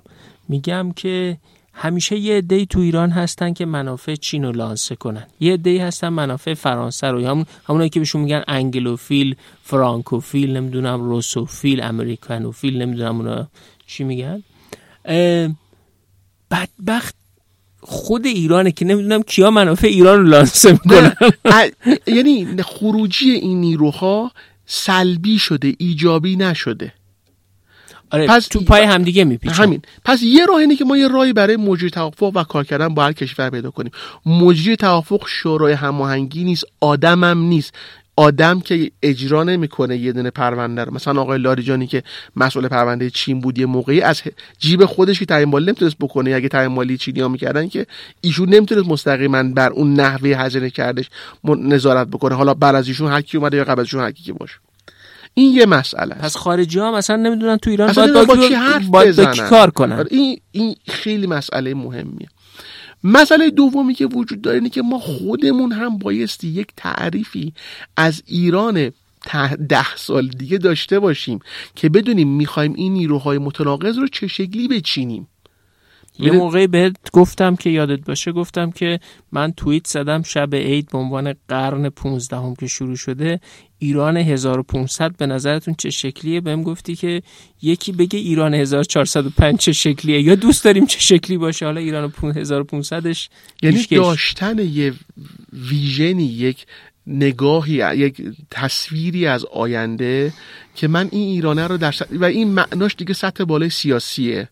میگم که همیشه یه عده‌ای تو ایران هستن که منافع چین رو لانسه کنن. یه عده‌ای هستن منافع فرانسه رو. همون همونایی که بهشون میگن انگلوفیل فرانکوفیل نمی‌دونم روسوفیل امریکانوفیل نمی‌دونم اونا چی میگن. بدبخت خود ایرانه که نمی‌دونم کیا منافع ایران رو لانسه می‌کنن. یعنی خروجی این نیروها سلبی شده ایجابی نشده. آره پس- تو پای همدیگه میپیچن همین. پس یه راه اینه که ما یه راهی برای مجری توافق و کار کردن با هر کشور پیدا کنیم. مجری توافق شورای هماهنگی نیست آدمم نیست. آدم که اجرا نمی‌کنه یه دونه پرونده رو. مثلا آقای لاریجانی که مسئول پرونده چین بود یه موقعی از جیب خودش که تعیین مالی نمی‌تونست بکنه اگه تعیین مالی چینی ها می‌کردن که ایشون نمی‌تونست مستقیما بر اون نحوه هزینه کردش نظارت بکنه. حالا بعد از ایشون هر کی اومده یا قبل از ایشون هر کی که باشه. این یه مسئله است. پس خارجی ها مثلا نمی‌دونن تو ایران باید با, با کی- کی حرف باید با کی. کار کنن. آره، این این خیلی مسئله مهمیه. مسئله دومی که وجود داره اینه که ما خودمون هم بایستی یک تعریفی از ایران ده سال دیگه داشته باشیم که بدونیم می‌خوایم این نیروهای متناقض رو چه شکلی بچینیم. یه موقعی بهت گفتم که یادت باشه گفتم که من توییت زدم شب عید به عنوان قرن 15 هم که شروع شده. ایران 1500 به نظرتون چه شکلیه؟ بهم گفتی که یکی بگه ایران 1405 چه شکلیه. یا دوست داریم چه شکلی باشه؟ حالا ایران 1500ش یعنی پیشکش. داشتن یه ویژنی یک نگاهی یک تصویری از آینده که من این ایرانه رو در سطح- و این معناش دیگه سطح بالای سیاسیه.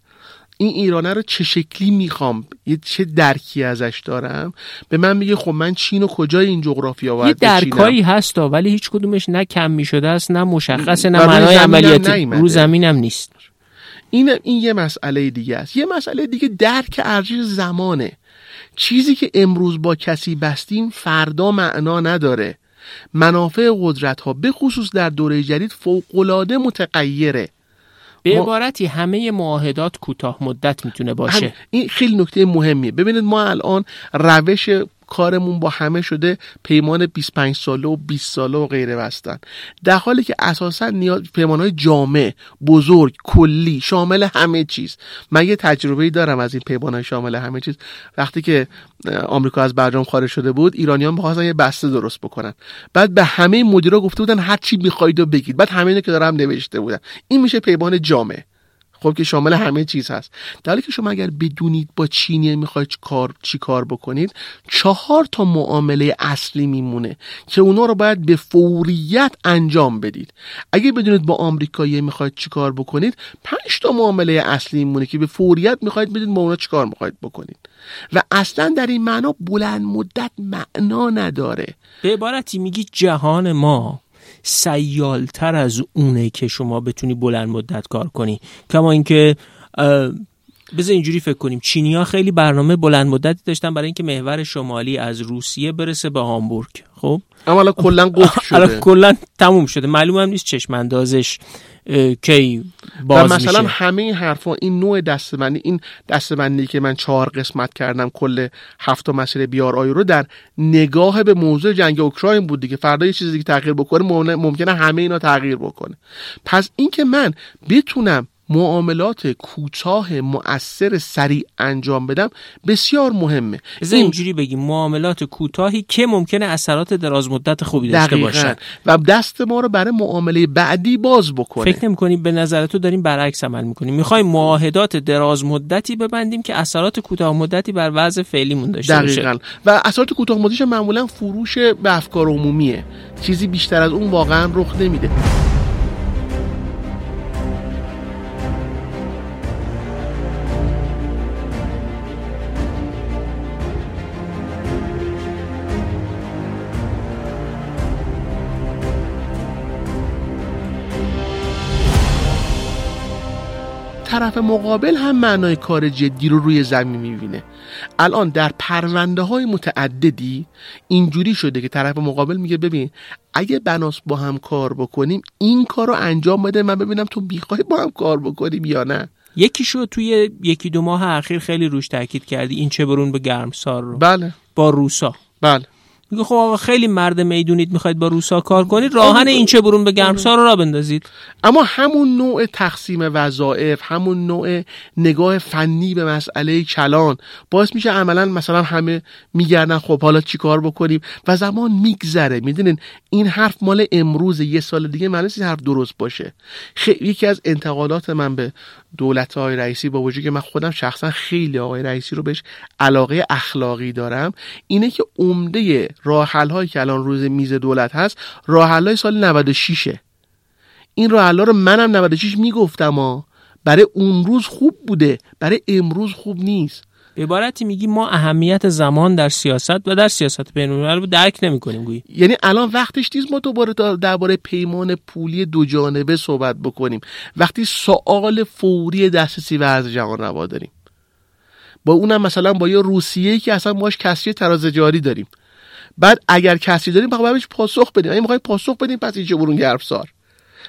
این ایرانه رو چه شکلی می‌خوام؟ یه چه درکی ازش دارم؟ به من میگه خب من چین و کجای این جغرافیا یه باید بچینم؟ درکایی هستا ولی هیچ کدومش نه کم می شده است نه مشخصه نه معنای عملیاتی. رو زمین هم نیست. این این یه مسئله دیگه است. یه مسئله دیگه درک ارزش زمانه. چیزی که امروز با کسی بستیم فردا معنا نداره. منافع قدرت ها به خصوص در دوره جدید فوقالعاده متغیره. به ما- عبارتی همه معاهدات کوتاه مدت می‌تونه باشه. هم این خیلی نکته مهمیه. ببینید ما الان روش کارمون با همه شده پیمان 25 ساله و 20 ساله و غیره بستن. در حالی که اساسا نیاز پیمان های جامع بزرگ کلی شامل همه چیز. من یه تجربه دارم از این پیمان های شامل همه چیز. وقتی که آمریکا از برجام خارج شده بود ایرانیان می‌خواستن یه بسته درست بکنن. بعد به همه مدیرا گفته بودن هر چی می‌خواید و بگید. بعد همه که دارم نوشته بودن. این میشه پیمان جامع. خب که شامل همه چیز هست. در حالی که شما اگر بدونید با چینی می‌خواید کار چی کار بکنید چهار تا معامله اصلی میمونه که اونا رو باید به فوریت انجام بدید. اگه بدونید با آمریکایی می‌خواید چی کار بکنید پنج تا معامله اصلی میمونه که به فوریت می‌خواید بدید با اونا چی کار می‌خواید بکنید. و اصلا در این معنا بلند مدت معنا نداره. به عبارتی میگی جهان ما. سیالتر از اونه که شما بتونی بلند مدت کار کنی. کما اینکه بذار اینجوری فکر کنیم. چینیا خیلی برنامه بلند مدتی داشتن برای اینکه محور شمالی از روسیه برسه به هامبورگ. خب؟ اما حالا کلا [LAUGHS] قفل الان شده. کلا تموم شده. معلوم هم نیست چشم اندازش کی و باز مثلا میشه. همه این حرفا این نوع دستبندی این دستبندی که من چهار قسمت کردم کل هفت مسیر بیار آی رو در نگاه به موضوع جنگ اوکراین بود دیگه. فردا یه چیزی دیگه تغییر بکنه ممکنه همه اینا تغییر بکنه. پس اینکه من بتونم معاملات کوتاه مؤثر سریع انجام بدم بسیار مهمه. این اینجوری بگیم معاملات کوتاهی که ممکنه اثرات دراز مدت خوبی داشته باشن. و دست ما رو برای معامله بعدی باز بکنه. فکر نمی کنیم به نظر تو داریم برعکس عمل می‌کنیم. می‌خوایم معاهدات دراز مدتی ببندیم که اثرات کوتاه مدتی بر وضع فعلیمون داشته باشه. دقیقا. و اثرات کوتاه مدتش معمولا فروش به افکار عمومیه. چیزی بیشتر از اون واقعا رخ نمیده. طرف مقابل هم معنای کار جدی رو روی زمین می‌بینه. الان در پرونده های متعددی اینجوری شده که طرف مقابل میگه ببین اگه بناس با هم کار بکنیم این کار رو انجام بده من ببینم تو می‌خوای با هم کار بکنیم یا نه. یکیشو توی یکی دو ماه اخیر خیلی روش تاکید کردی این چه برون به گرمسار رو. بله. با روسا. بله. میگه خب آقا خیلی مرد می‌دونید می‌خواید با روسا کار کنید راهن این چه برون به گرمسار رو را بندازید. اما همون نوع تقسیم وظایف همون نوع نگاه فنی به مسئله کلان باعث میشه عملا مثلا همه میگردن خب حالا چیکار بکنیم؟ و زمان میگذره. می‌دونین؟ این حرف مال امروز یه سال دیگه من حرف درست باشه. خیلی یکی از انتقادات من به دولت های رئیسی با وجود که من خودم شخصا خیلی آقای رئیسی رو بهش علاقه اخلاقی دارم اینه که عمده راه هایی که الان روز میز دولت هست راه های سال 96 این راه رو منم 96 می‌گفتم ها. برای اون روز خوب بوده برای امروز خوب نیست. به عبارتی میگی ما اهمیت زمان در سیاست و در سیاست بین رو درک نمی کنیم گویی. یعنی الان وقتش نیست ما دوباره درباره پیمان پولی دو جانبه صحبت بکنیم. وقتی سوال فوری دسترسی و ارز جهان روا داریم. با اونم مثلا با یه روسیه که اصلا ماش کسری تراز جاری داریم. بعد اگر کسی داریم باید پاسخ بدیم. اگه می‌خوایم پاسخ بدیم پس اینجا برون گرفسار.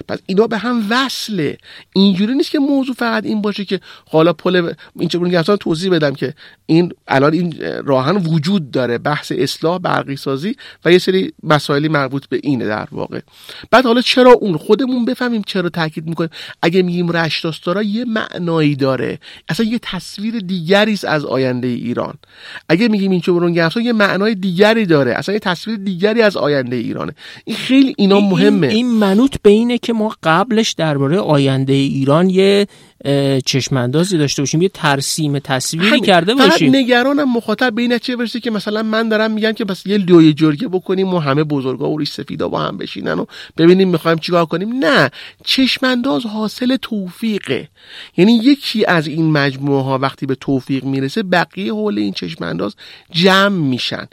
پس اینا به هم وصله. اینجوری نیست که موضوع فقط این باشه که حالا پل این چه توضیح بدم که این الان این راهن وجود داره بحث اصلاح برقی سازی و یه سری مسائلی مربوط به اینه در واقع. بعد حالا چرا اون؟ خودمون بفهمیم چرا تاکید می‌کنیم. اگه میگیم رشتاستارا یه معنایی داره. اصلا یه تصویر دیگری است از آینده ایران. اگه میگیم این چه یه معنای دیگری داره. اصلا یه تصویر دیگری از آینده ایرانه. این خیلی اینا مهمه. این, این منوط به اینه که ما قبلش درباره آینده ایران یه چشماندازی داشته باشیم یه ترسیم تصویری کرده باشیم. نگرانم مخاطب به این چه برسه که مثلا من دارم میگم که بس یه لوی جرگه بکنیم و همه بزرگا و ریش سفیدا با هم بشینن و ببینیم می‌خوایم چیکار کنیم. نه چشمانداز حاصل توفیقه. یعنی یکی از این مجموعه ها وقتی به توفیق می‌رسه بقیه حول این چشمانداز جمع میشن.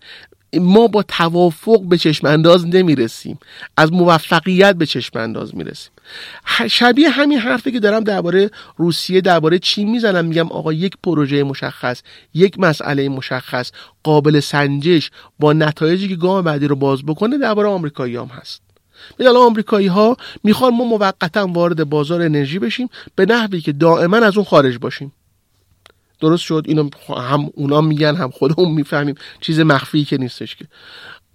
ما با توافق به چشم انداز نمی‌رسیم. از موفقیت به چشم انداز می‌رسیم. شبیه همین حرفی که دارم درباره روسیه درباره چین می‌زنم میگم آقا یک پروژه مشخص یک مسئله مشخص قابل سنجش با نتایجی که گام بعدی رو باز بکنه درباره آمریکایی هم هست. میگن آمریکایی ها می‌خوان ما موقتا وارد بازار انرژی بشیم به نحوی که دائما از اون خارج باشیم. درست شد اینو هم اونا میگن هم خودمون می‌فهمیم. چیز مخفی که نیستش که.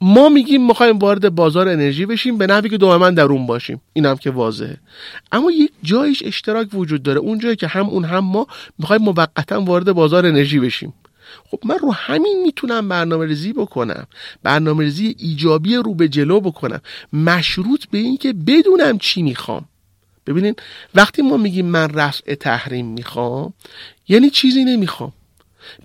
ما میگیم می‌خوایم وارد بازار انرژی بشیم به نحوی که دائما در اون باشیم. این هم که واضحه. اما یک جایش اشتراک وجود داره. اون جایی که هم اون هم ما می‌خوایم موقتا وارد بازار انرژی بشیم. خب من رو همین می‌تونم برنامه ریزی بکنم. برنامه ریزی ایجابی رو به جلو بکنم. مشروط به اینکه بدونم چی می‌خوام. ببینین وقتی ما میگیم من رفع تحریم می‌خوام یعنی چیزی نمی‌خوام.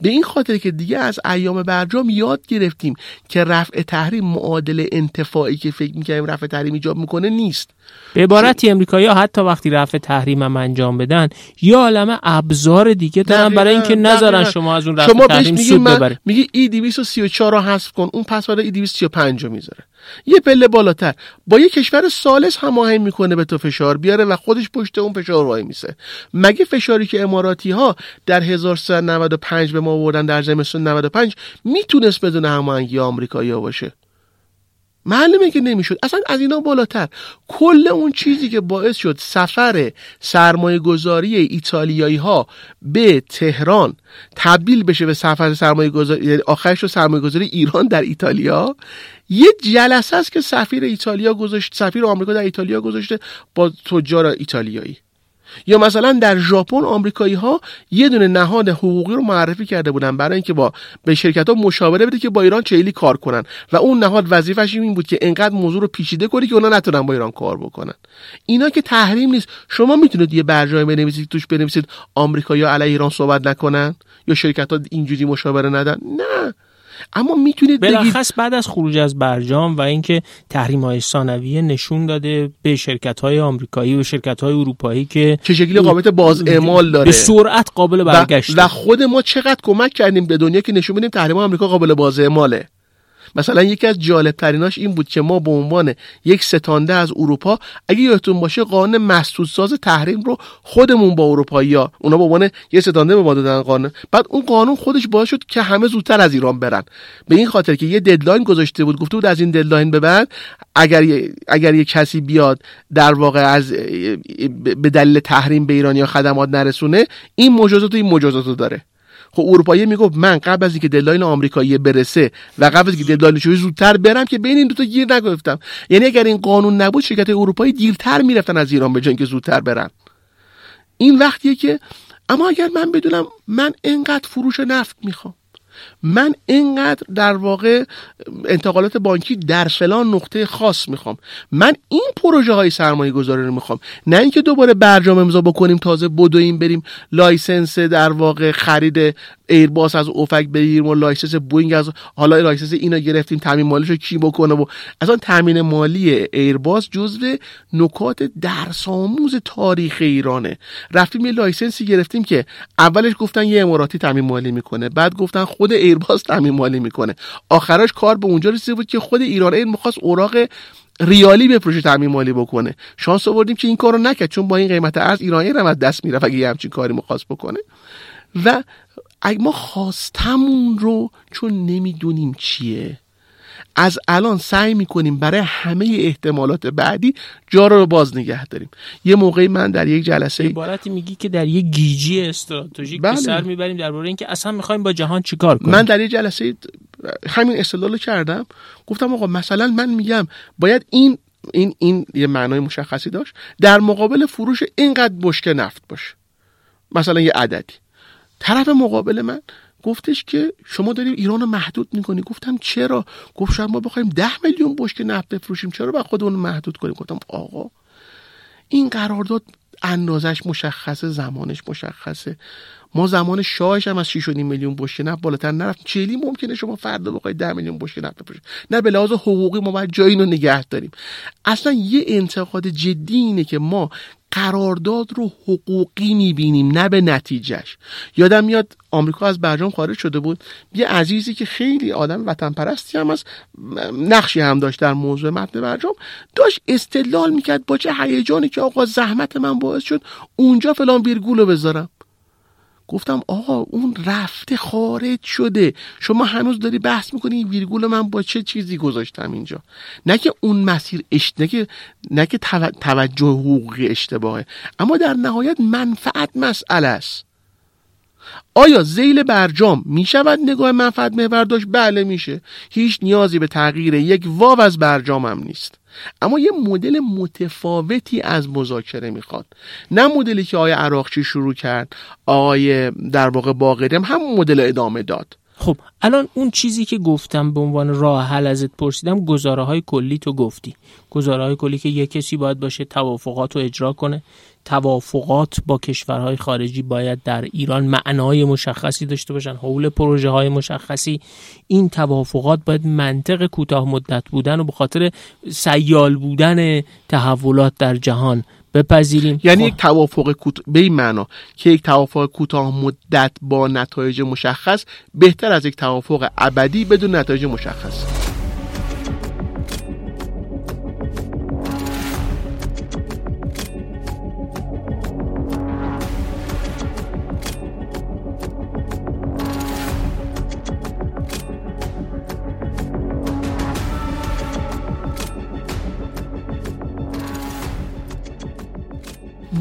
به این خاطر که دیگه از ایام برجام یاد گرفتیم که رفع تحریم معادل انتفاعی که فکر می‌کنیم رفع تحریم ایجاب می‌کنه نیست. به عبارتی امریکایی ها حتی وقتی رفع تحریم هم انجام بدن یا عالم ابزار دیگه دارن برای اینکه نذارن شما از اون رفع شما تحریم سود ببرید. میگه ای 234 رو حذف کن اون پس ای 235 رو می‌ذاره. یه پله بالاتر. با یه کشور سالس هماهنگ می‌کنه به تو فشار بیاره و خودش پشت اون فشار وای میسه. مگه فشاری که اماراتی ها در 1395 به ما آوردن در زمستون 95 می‌تونست بدون هماهنگی آمریکایی باشه؟ معلومه که نمی‌شد. اصلا از اینا بالاتر. کل اون چیزی که باعث شد سفر سرمایه گذاری ایتالیایی ها به تهران تبدیل بشه به سفر سرمایه گذاری یعنی آخرش رو سرمایه گذاری ایران در ایتالیا یه جلسه است که سفیر ایتالیا گذاشت سفیر آمریکا در ایتالیا گذاشته با تجار ایتالیایی. یا مثلا در ژاپن آمریکایی ها یه دونه نهاد حقوقی رو معرفی کرده بودن برای اینکه با به شرکت ها مشاوره بده که با ایران چیلی کار کنن. و اون نهاد وظیفش این بود که انقدر موضوع رو پیچیده کنی که اونا نتونن با ایران کار بکنن. اینا که تحریم نیست. شما می‌تونید یه برجای بنویسید توش بنویسید آمریکایی‌ها علیه ایران صحبت نکنن؟ یا شرکت ها اینجوری مشاوره ندن؟ نه. اما می‌تونید بلخص بعد از خروج از برجام و اینکه تحریم های ثانویه نشون داده به شرکت های آمریکایی و شرکت های اروپایی که چه شکلی قابلیت باز اعمال داره. به سرعت قابل برگشت و, و خود ما چقدر کمک کردیم به دنیا که نشون بدیم تحریم آمریکا قابل باز اعماله. مثلا یکی از جالب تریناش این بود که ما به عنوان یک ستانده از اروپا اگه یادتون باشه قانون مسدود ساز تحریم رو خودمون با اروپایی ها اونا به عنوان یک ستانده به ما دادن قانون. بعد اون قانون خودش باعث شد که همه زودتر از ایران برن. به این خاطر که یه deadline گذاشته بود گفته بود از این deadline به بعد اگر اگر یه کسی بیاد در واقع از به دلیل تحریم به ایران یا خدمات نرسونه این مجازات این مجازات رو داره. خب اروپایی می‌گفت من قبل از اینکه deadline آمریکایی برسه و قبل از اینکه deadline شوی زودتر برم که بین این دو تا گیر نیفتم. یعنی اگر این قانون نبود شرکت اروپایی دیرتر می‌رفتن از ایران به جای اینکه زودتر برن. این وقتیه که اما اگر من بدونم من انقدر فروش نفت می‌خوام. من اینقدر در واقع انتقالات بانکی در فلان نقطه خاص می‌خوام. من این پروژه های سرمایه گذاری رو می‌خوام. نه اینکه دوباره برجام امضا بکنیم تازه بدویم بریم license در واقع خرید ایرباس از OFAC بگیریم و license بوینگ از حالا license اینا گرفتیم تامین مالیش رو کی بکنه و اصلا تامین مالی ایرباس جزو نکات درس آموز تاریخ ایرانه. رفتیم یه license ی گرفتیم که اولش گفتن یه اماراتی تامین مالی می‌کنه بعد گفتن خود ایرباس تامین مالی می‌کنه. آخرش کار به اونجا رسیده بود که خود ایران ایر می‌خواست اوراق ریالی به پروژه تامین مالی بکنه. شانس آوردیم که این کارو نکرد چون با این قیمت ارز ایرانی رو دست می‌رفت اگه یه همچین کاری می‌خواست بکنه. و اگه ما خواستمون رو چون نمی‌دونیم چیه از الان سعی می‌کنیم برای همه احتمالات بعدی جا رو باز نگه داریم. یه موقعی من در یک جلسه عبارتی میگی که در یک گیجی استراتژیک بله. سر می‌بریم درباره اینکه اصلا می‌خوایم با جهان چیکار کنیم. من در یک جلسه همین استدلال کردم. گفتم آقا مثلا من میگم باید این این این یه معنای مشخصی داشت. در مقابل فروش اینقدر بشکه نفت باشه. مثلا یه عددی. طرف مقابل من گفتش که شما داریم ایران رو محدود می‌کنی. گفتم چرا؟ گفت شاید ما بخوایم ده میلیون بشکه نفت بفروشیم. چرا با خودمون محدود کنیم؟ گفتم آقا این قرارداد اندازش مشخصه زمانش مشخصه. ما زمان شاهش هم از 6 میلیون بشکه نفت بالاتر نرفت چلی ممکنه شما فردا بخواید 10 میلیون بشکه نفت بفروشید نه به لحاظ حقوقی ما باید جایی رو نگه داریم. اصلا یه انتقاد جدی اینه که ما قرارداد رو حقوقی می‌بینیم نه به نتیجهش. یادم میاد آمریکا از برجام خارج شده بود. یه عزیزی که خیلی آدم وطن پرستی هم از نقشی هم داشت در موضوع متن برجام داشت استدلال می‌کرد با چه هیجانی که آقا زحمت من باعث شد اونجا فلان ویرگول رو بذارم. گفتم آقا اون رفته خارج شده. شما هنوز داری بحث می‌کنی ویرگول من با چه چیزی گذاشتم اینجا؟ نه که اون مسیر اشت نه که نه که توجه حقوقی اشتباهه. اما در نهایت منفعت مسئله است. آیا زیل برجام می شود نگاه منفعت محور داشت؟ بله میشه. هیچ نیازی به تغییر یک واو از برجام هم نیست. اما یه مدل متفاوتی از مذاکره می‌خواد. نه مدلی که آقای عراقچی شروع کرد آقای در واقع باقری هم همون مدل ادامه داد. خب الان اون چیزی که گفتم به عنوان راه حل ازت پرسیدم گزاره های کلی تو گفتی. گزاره های کلی که یه کسی باید باشه توافقات رو اجرا کنه. توافقات با کشورهای خارجی باید در ایران معنای مشخصی داشته باشن حول پروژه های مشخصی. این توافقات باید منطق کوتاه مدت بودن و به خاطر سیال بودن تحولات در جهان بپذیریم یعنی یک خب. توافق کوت... به این معنا که یک توافق کوتاه مدت با نتایج مشخص بهتر از یک توافق ابدی بدون نتایج مشخص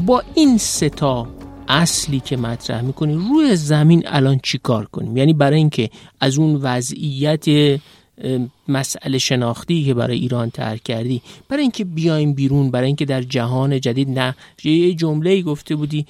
با این ستا اصلی که مطرح می‌کنیم روی زمین الان چی کار کنیم؟ یعنی برای اینکه از اون وضعیت مسئله شناختی که برای ایران ترک کردی برای اینکه بیایم بیرون برای اینکه در جهان جدید نه یه جمله گفته بودی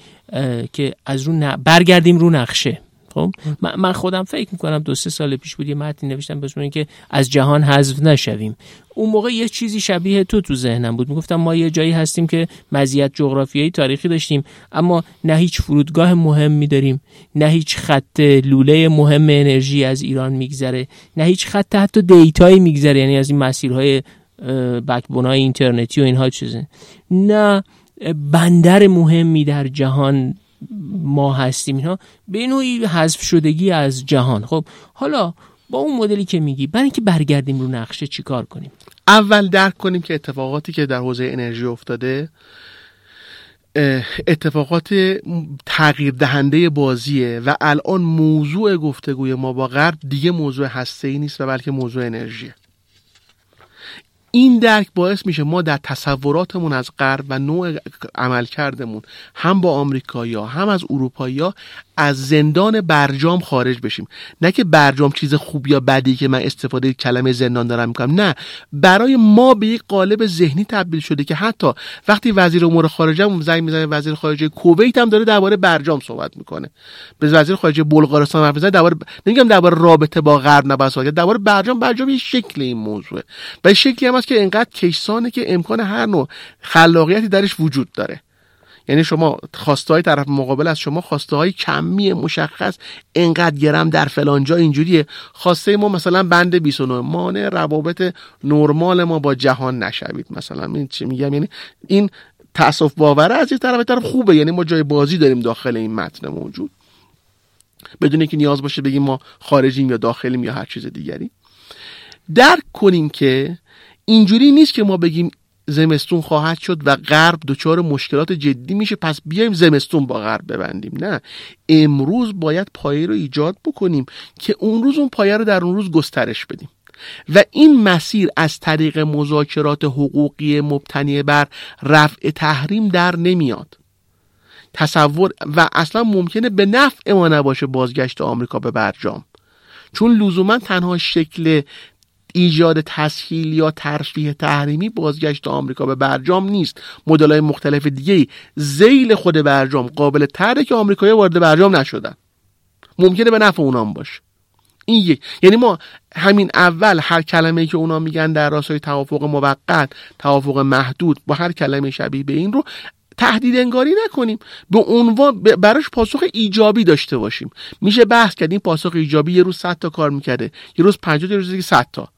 که از رو برگردیم رو نقشه. خب؟ من خودم فکر می‌کنم دو سه سال پیش بود یه متنی نوشتم بسم که از جهان حذف نشویم. اون موقع یه چیزی شبیه تو تو ذهنم بود. می‌گفتم ما یه جایی هستیم که مزیت جغرافیایی تاریخی داشتیم اما نه هیچ فرودگاه مهم داریم نه هیچ خط لوله مهم انرژی از ایران میگذره نه هیچ خط حتی دیتایی میگذره یعنی از این مسیرهای بکبونای اینترنتی و اینها چیزه. نه بندر مهمی در جهان ما هستیم اینها به نوعی حذف شدگی از جهان. خب حالا با اون مدلی که میگی برای اینکه برگردیم رو نقشه چیکار کنیم؟ اول درک کنیم که اتفاقاتی که در حوزه انرژی افتاده اتفاقات تغییر دهنده بازیه و الان موضوع گفتگوی ما با غرب دیگه موضوع هسته ای نیست و بلکه موضوع انرژیه. این درک باعث میشه ما در تصوراتمون از غرب و نوع عمل کردمون هم با آمریکایی هم از اروپایی از زندان برجام خارج بشیم. نه که برجام چیز خوب یا بدی که من استفاده کلمه زندان دارم می‌کنم. نه. برای ما به یک قالب ذهنی تبدیل شده که حتی وقتی وزیر امور خارجه زنگ می‌زنه وزیر خارجه کویت هم داره درباره برجام صحبت می‌کنه. به وزیر خارجه بلغارستان حرف می‌زنه درباره نمیگم درباره رابطه با غرب نباید صحبت درباره برجام. برجام یه شکل این موضوعه. و شکلی هم هست که انقدر کشسانه که امکان هر نوع خلاقیتی درش وجود داره. یعنی شما خواسته های طرف مقابل از شما خواسته های کمی مشخص انقدر گرم در فلان جا اینجوریه. خواسته ما مثلا بند 29 مانع روابط نرمال ما با جهان نشوید مثلا. این چی میگم؟ یعنی این تاسف باوره از این طرف طرف خوبه. یعنی ما جای بازی داریم داخل این متن موجود. بدون که نیاز باشه بگیم ما خارجیم یا داخلیم یا هر چیز دیگری. درک کنیم که اینجوری نیست که ما بگیم زمستون خواهد شد و غرب دچار مشکلات جدی میشه پس بیایم زمستون با غرب ببندیم. نه امروز باید پایه رو ایجاد بکنیم که اون روز اون پایه رو در اون روز گسترش بدیم. و این مسیر از طریق مذاکرات حقوقی مبتنی بر رفع تحریم در نمیاد. تصور و اصلا ممکنه به نفع ما نباشه بازگشت آمریکا به برجام. چون لزوما تنها شکل ایجاد تسهیل یا ترفیه تحریمی بازگشت آمریکا به برجام نیست. مدل های مختلف دیگه زیل خود برجام قابل تره که آمریکایی وارد برجام نشدن. ممکنه به نفع اونام باشه. این یک. یعنی ما همین اول هر کلمه که اونا میگن در راستای توافق موقت توافق محدود با هر کلمه شبیه به این رو تهدید انگاری نکنیم. به عنوان براش پاسخ ایجابی داشته باشیم. میشه بحث کرد این پاسخ ایجابی یه روز 100 تا کار می‌کرده یه روز 50 تا یه روز دیگه 100 تا.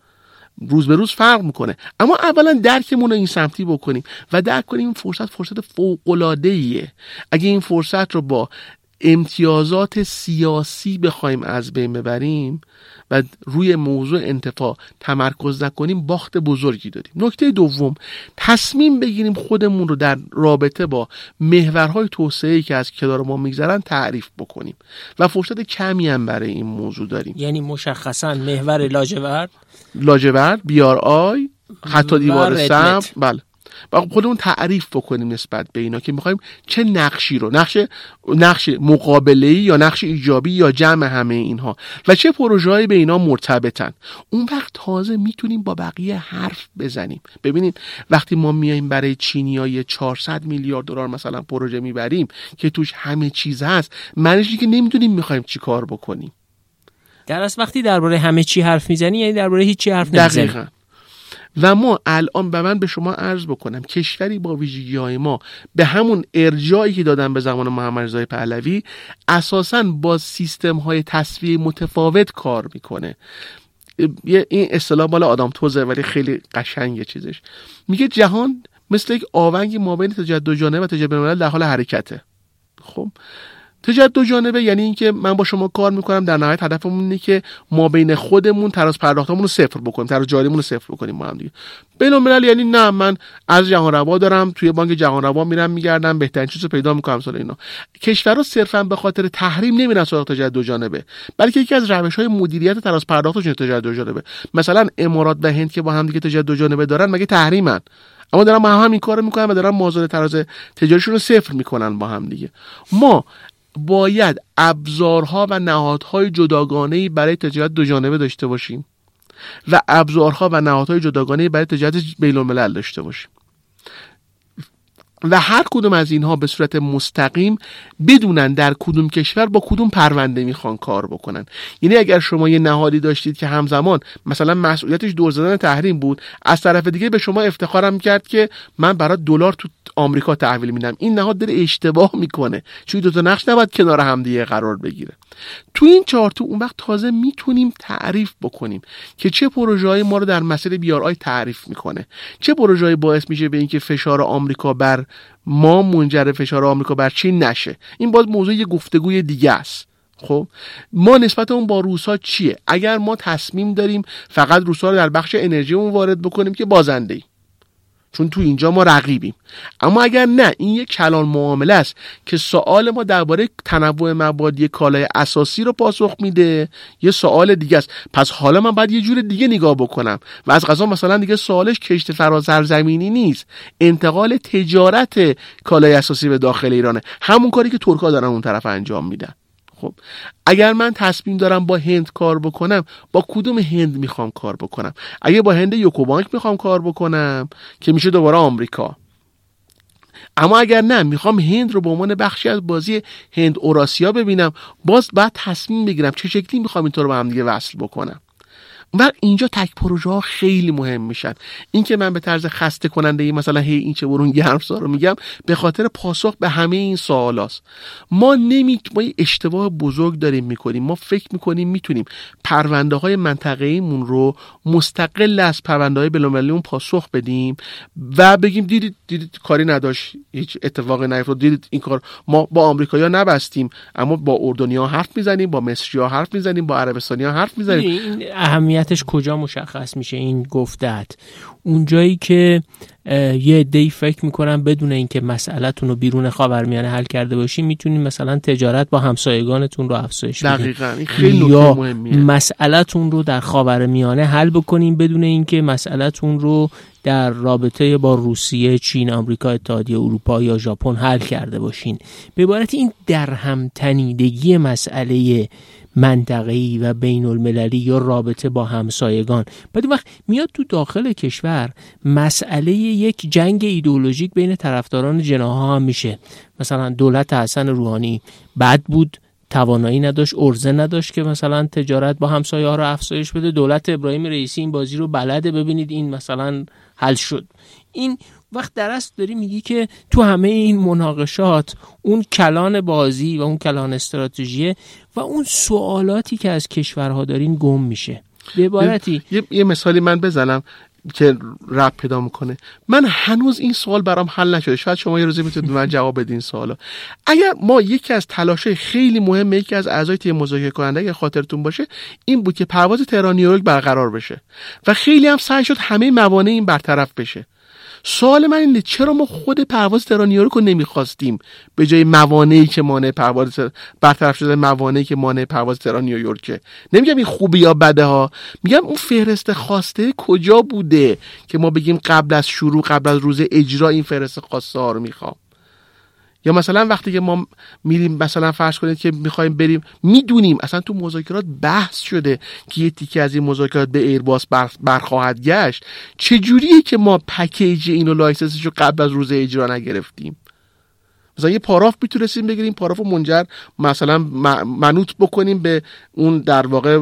روز به روز فرق می‌کنه. اما اولا درکمون رو این سمتی بکنیم و درک کنیم این فرصت فرصت فوق العاده ایه اگه این فرصت رو با امتیازات سیاسی بخوایم از بین ببریم و روی موضوع انتفاع تمرکز نکنیم باخت بزرگی داریم نکته دوم تصمیم بگیریم خودمون رو در رابطه با محورهای توسعه که از کنار ما میگذرن تعریف بکنیم. و فرصت کمی هم برای این موضوع داریم. یعنی مشخصا محور لاجورد؟ لاجورد بیار آی حتی دیوار سم بله. و خودمون تعریف بکنیم نسبت به اینا که می‌خوایم چه نقشی رو نقش نقش مقابله یا نقش ایجابی یا جمع همه اینها. و چه پروژه‌ای به اینا مرتبطن. اون وقت تازه می‌تونیم با بقیه حرف بزنیم. ببینید وقتی ما میایم برای چینیای 400 میلیارد دلار مثلا پروژه می‌بریم که توش همه چیز هست معنیش که نمی‌دونیم می‌خوایم چی کار بکنیم. در از وقتی درباره همه چی حرف می‌زنی یعنی درباره هیچی حرف نمی‌زنی. و ما الان به من به شما عرض بکنم کشوری با ویژگی های ما به همون ارجایی که دادن به زمان محمد رضای پهلوی اساسا با سیستم های تصویه متفاوت کار می‌کنه. این اصطلاح بالا آدم توزه ولی خیلی قشنگه چیزش. میگه جهان مثل یک آونگ مابین تجدد جانبه و تجدد در حال حرکته. خب؟ تجارت دو جانبه یعنی اینکه من با شما کار می‌کنم در نهایت هدفمون اینه که ما بین خودمون تراز پرداختمون رو صفر بکنیم تراز جاریمون رو صفر بکنیم با هم دیگه. بین الملل یعنی نه من از جهان روا دارم توی بانک جهان روا میرم میگردم بهترین چیزو پیدا می‌کنم سال اینا. کشورها صرفا به خاطر تحریم نمیرن سراغ تجارت دو جانبه بلکه یکی از روش های مدیریت تراز پرداختشون تجارت دو جانبه مثلا امارات و هند که با هم دیگه تجارت دو جانبه دارن مگه تحریمن؟ اما دارن با هم این کارو می‌کنن و دارن مازاد تراز تجاریشون رو صفر می‌کنن با هم دیگه. ما باید ابزارها و نهادهای جداگانه برای تجارت دو جانبه داشته باشیم و ابزارها و نهادهای جداگانه برای تجارت بین الملل داشته باشیم. و هر کدوم از اینها به صورت مستقیم بدونن در کدوم کشور با کدوم پرونده می‌خوان کار بکنن. یعنی اگر شما یه نهادی داشتید که همزمان مثلا مسئولیتش دور زدن تحریم بود از طرف دیگه به شما افتخارم کرد که من برای دلار تو آمریکا تحویل میدم. این نهاد داره اشتباه می‌کنه. چون دو تا نقش نباید کنار همدیگه قرار بگیره. تو این چارتو اون وقت تازه می‌تونیم تعریف بکنیم که چه پروژه‌ای ما رو در مسیر بیار آی تعریف می‌کنه. چه پروژه‌ای باعث میشه به اینکه فشار آمریکا بر ما منجر فشار آمریکا بر چین نشه. این باز موضوع یه گفتگوی دیگه است. خب ما نسبت اون با روسا چیه؟ اگر ما تصمیم داریم فقط روسا رو در بخش انرژی اون وارد بکنیم که بازنده ای چون تو اینجا ما رقیبیم. اما اگر نه این یک کلان معامله است که سوال ما درباره تنوع مبادی کالای اساسی رو پاسخ میده. یه سوال دیگه است. پس حالا من باید یه جور دیگه نگاه بکنم. و از غذا مثلا دیگه سوالش کشت فرازر زمینی نیست. انتقال تجارت کالای اساسی به داخل ایرانه. همون کاری که ترکا دارن اون طرف انجام میدن. خب اگر من تصمیم دارم با هند کار بکنم با کدوم هند می‌خوام کار بکنم؟ اگه با هند یوکوبانک می‌خوام کار بکنم که میشه دوباره آمریکا. اما اگر نه می‌خوام هند رو به عنوان بخشی از بازی هند اوراسیا ببینم باز بعد تصمیم بگیرم چه شکلی می‌خوام اینطور با هم دیگه وصل بکنم. و اینجا تک پروژه ها خیلی مهم میشن. این که من به طرز خسته کننده ای مثلا هی این چه برون گرمسا رو میگم به خاطر پاسخ به همه این سوالاست ما نمی ما اشتباه بزرگ داریم می‌کنیم. ما فکر می‌کنیم می‌تونیم پرونده های منطقه ایمون رو مستقل از پرونده های اون پاسخ بدیم و بگیم دیدید دیدید کاری نداشت هیچ اتفاقی نیفتاد. دیدید این کار ما با آمریکایی‌ها نبستیم اما با اردنیا حرف می‌زنیم با مصری حرف می‌زنیم با عربستانی حرف می‌زنیم. اهمیتش کجا مشخص میشه این گفتت اونجایی که یه دی فکر می‌کنم بدون اینکه مسئلهتون رو بیرون خاورمیانه حل کرده باشین می‌تونین مثلا تجارت با همسایگانتون رو افزایش بدین خیلی یا مسئلهتون رو در خاورمیانه حل بکنین بدون اینکه مسئلهتون رو در رابطه با روسیه، چین، آمریکا، اتحادیه اروپا یا ژاپن حل کرده باشین. به عبارت این درهم تنیدگی مسئله منطقه‌ای و بین المللی یا رابطه با همسایگان. بعد وقت میاد تو داخل کشور مسئله یک جنگ ایدئولوژیک بین طرفداران جناها هم میشه. مثلا دولت حسن روحانی بد بود توانایی نداشت ارزه نداشت که مثلا تجارت با همسایه ها رو افزایش بده. دولت ابراهیم رئیسی این بازی رو بلده. ببینید این مثلا حل شد. این وقت درست داری میگی که تو همه این مناقشات اون کلان بازی و اون کلان استراتژی و اون سوالاتی که از کشورها دارین گم میشه. به عبارتی یه،, یه مثالی من بزنم که رب پیدا می‌کنه. من هنوز این سوال برام حل نشده. شاید شما یه روزی می‌تونید من جواب بدین سوالا. اگر ما یکی از تلاشه خیلی مهمه یکی از اعضای تیم مذاکره کننده اگر خاطرتون باشه این بود که پرواز تهران نیویورک برقرار بشه. و خیلی هم سعی شد همه موانع این برطرف بشه. سوال من اینه چرا ما خود پرواز تهران نیویورک رو نمی‌خواستیم؟ به جای موانعی که مانع پرواز برطرف شده موانعی که مانع پرواز تهران نمیگم این خوبه یا بده ها. میگم اون فهرست خواسته کجا بوده که ما بگیم قبل از شروع قبل از روز اجرا این فهرست خواسته ها رو می‌خوام؟ یا مثلا وقتی که ما میریم مثلا فرض کنید که می‌خوایم بریم می‌دونیم اصلا تو مذاکرات بحث شده که یه تیکه از این مذاکرات به ایرباس بر برخواهد گشت. چجوریه که ما package اینو license ش رو قبل از روز اجرا نگرفتیم؟ مثلا یه پاراف می‌تونستیم بگیریم پاراف رو منجر مثلا منوط بکنیم به اون در واقع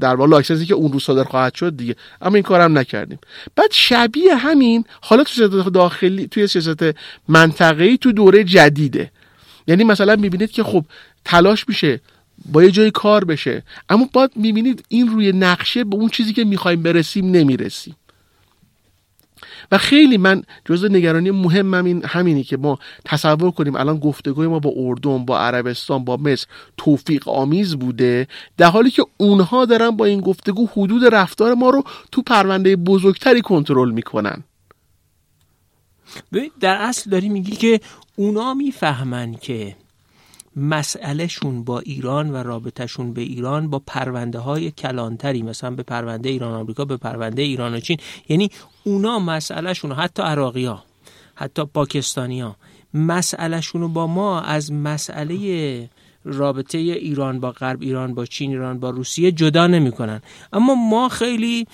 در واقع license ی که اون روز صادر خواهد شد دیگه. اما این کارم نکردیم. بعد شبیه همین حالا تو سیاست داخلی توی سیاست منطقه‌ای تو دوره جدیده. یعنی مثلا می‌بینید که خب تلاش میشه با یه جای کار بشه اما باید می‌بینید این روی نقشه به اون چیزی که می‌خوایم برسیم نمی‌رسیم. و خیلی من جزء نگرانی مهمم این همینی که ما تصور کنیم الان گفتگوی ما با اردن با عربستان با مصر توفیق آمیز بوده در حالی که اونها دارن با این گفتگو حدود رفتار ما رو تو پرونده بزرگتری کنترل می‌کنن. در اصل داری میگی که اونا می‌فهمن که مسئلهشون با ایران و رابطهشون به ایران با پرونده های کلانتری مثلا به پرونده ایران آمریکا به پرونده ایران و چین. یعنی اونا مسئلهشون حتی عراقی ها حتی پاکستانی ها مسئلهشون با ما از مسئله رابطه ایران با غرب ایران با چین ایران با روسیه جدا نمی‌کنن. اما ما خیلی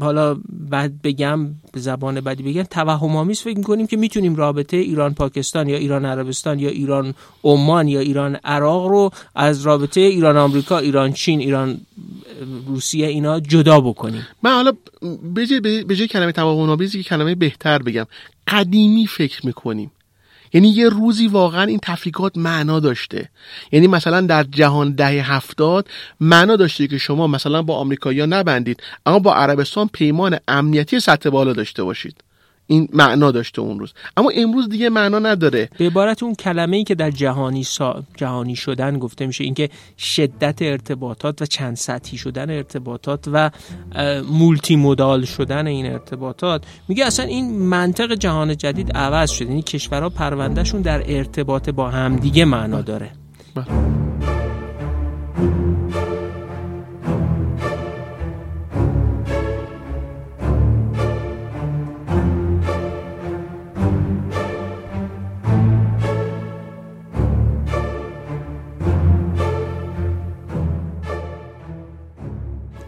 حالا بعد بگم به زبان بدی بگم توهم آمیز فکر می‌کنیم که می‌تونیم رابطه ایران پاکستان یا ایران عربستان یا ایران عمان یا ایران عراق رو از رابطه ایران آمریکا ایران چین ایران روسیه اینا جدا بکنیم. من حالا به جای کلمه توهم آمیز کلمه بهتر بگم قدیمی فکر می‌کنیم. یعنی یه روزی واقعا این تفریقات معنا داشته. یعنی مثلا در جهان دهه هفتاد معنا داشته که شما مثلا با آمریکایی‌ها نبندید اما با عربستان پیمان امنیتی سطح بالا داشته باشید. این معنا داشته اون روز. اما امروز دیگه معنا نداره. به عبارت اون کلمه ای که در جهانی سا... جهانی شدن گفته میشه اینکه شدت ارتباطات و چند سطحی شدن ارتباطات و مولتی مودال شدن این ارتباطات. میگه اصلا این منطق جهان جدید عوض شده. یعنی کشورها پروندهشون در ارتباط با همدیگه معنا داره. بله.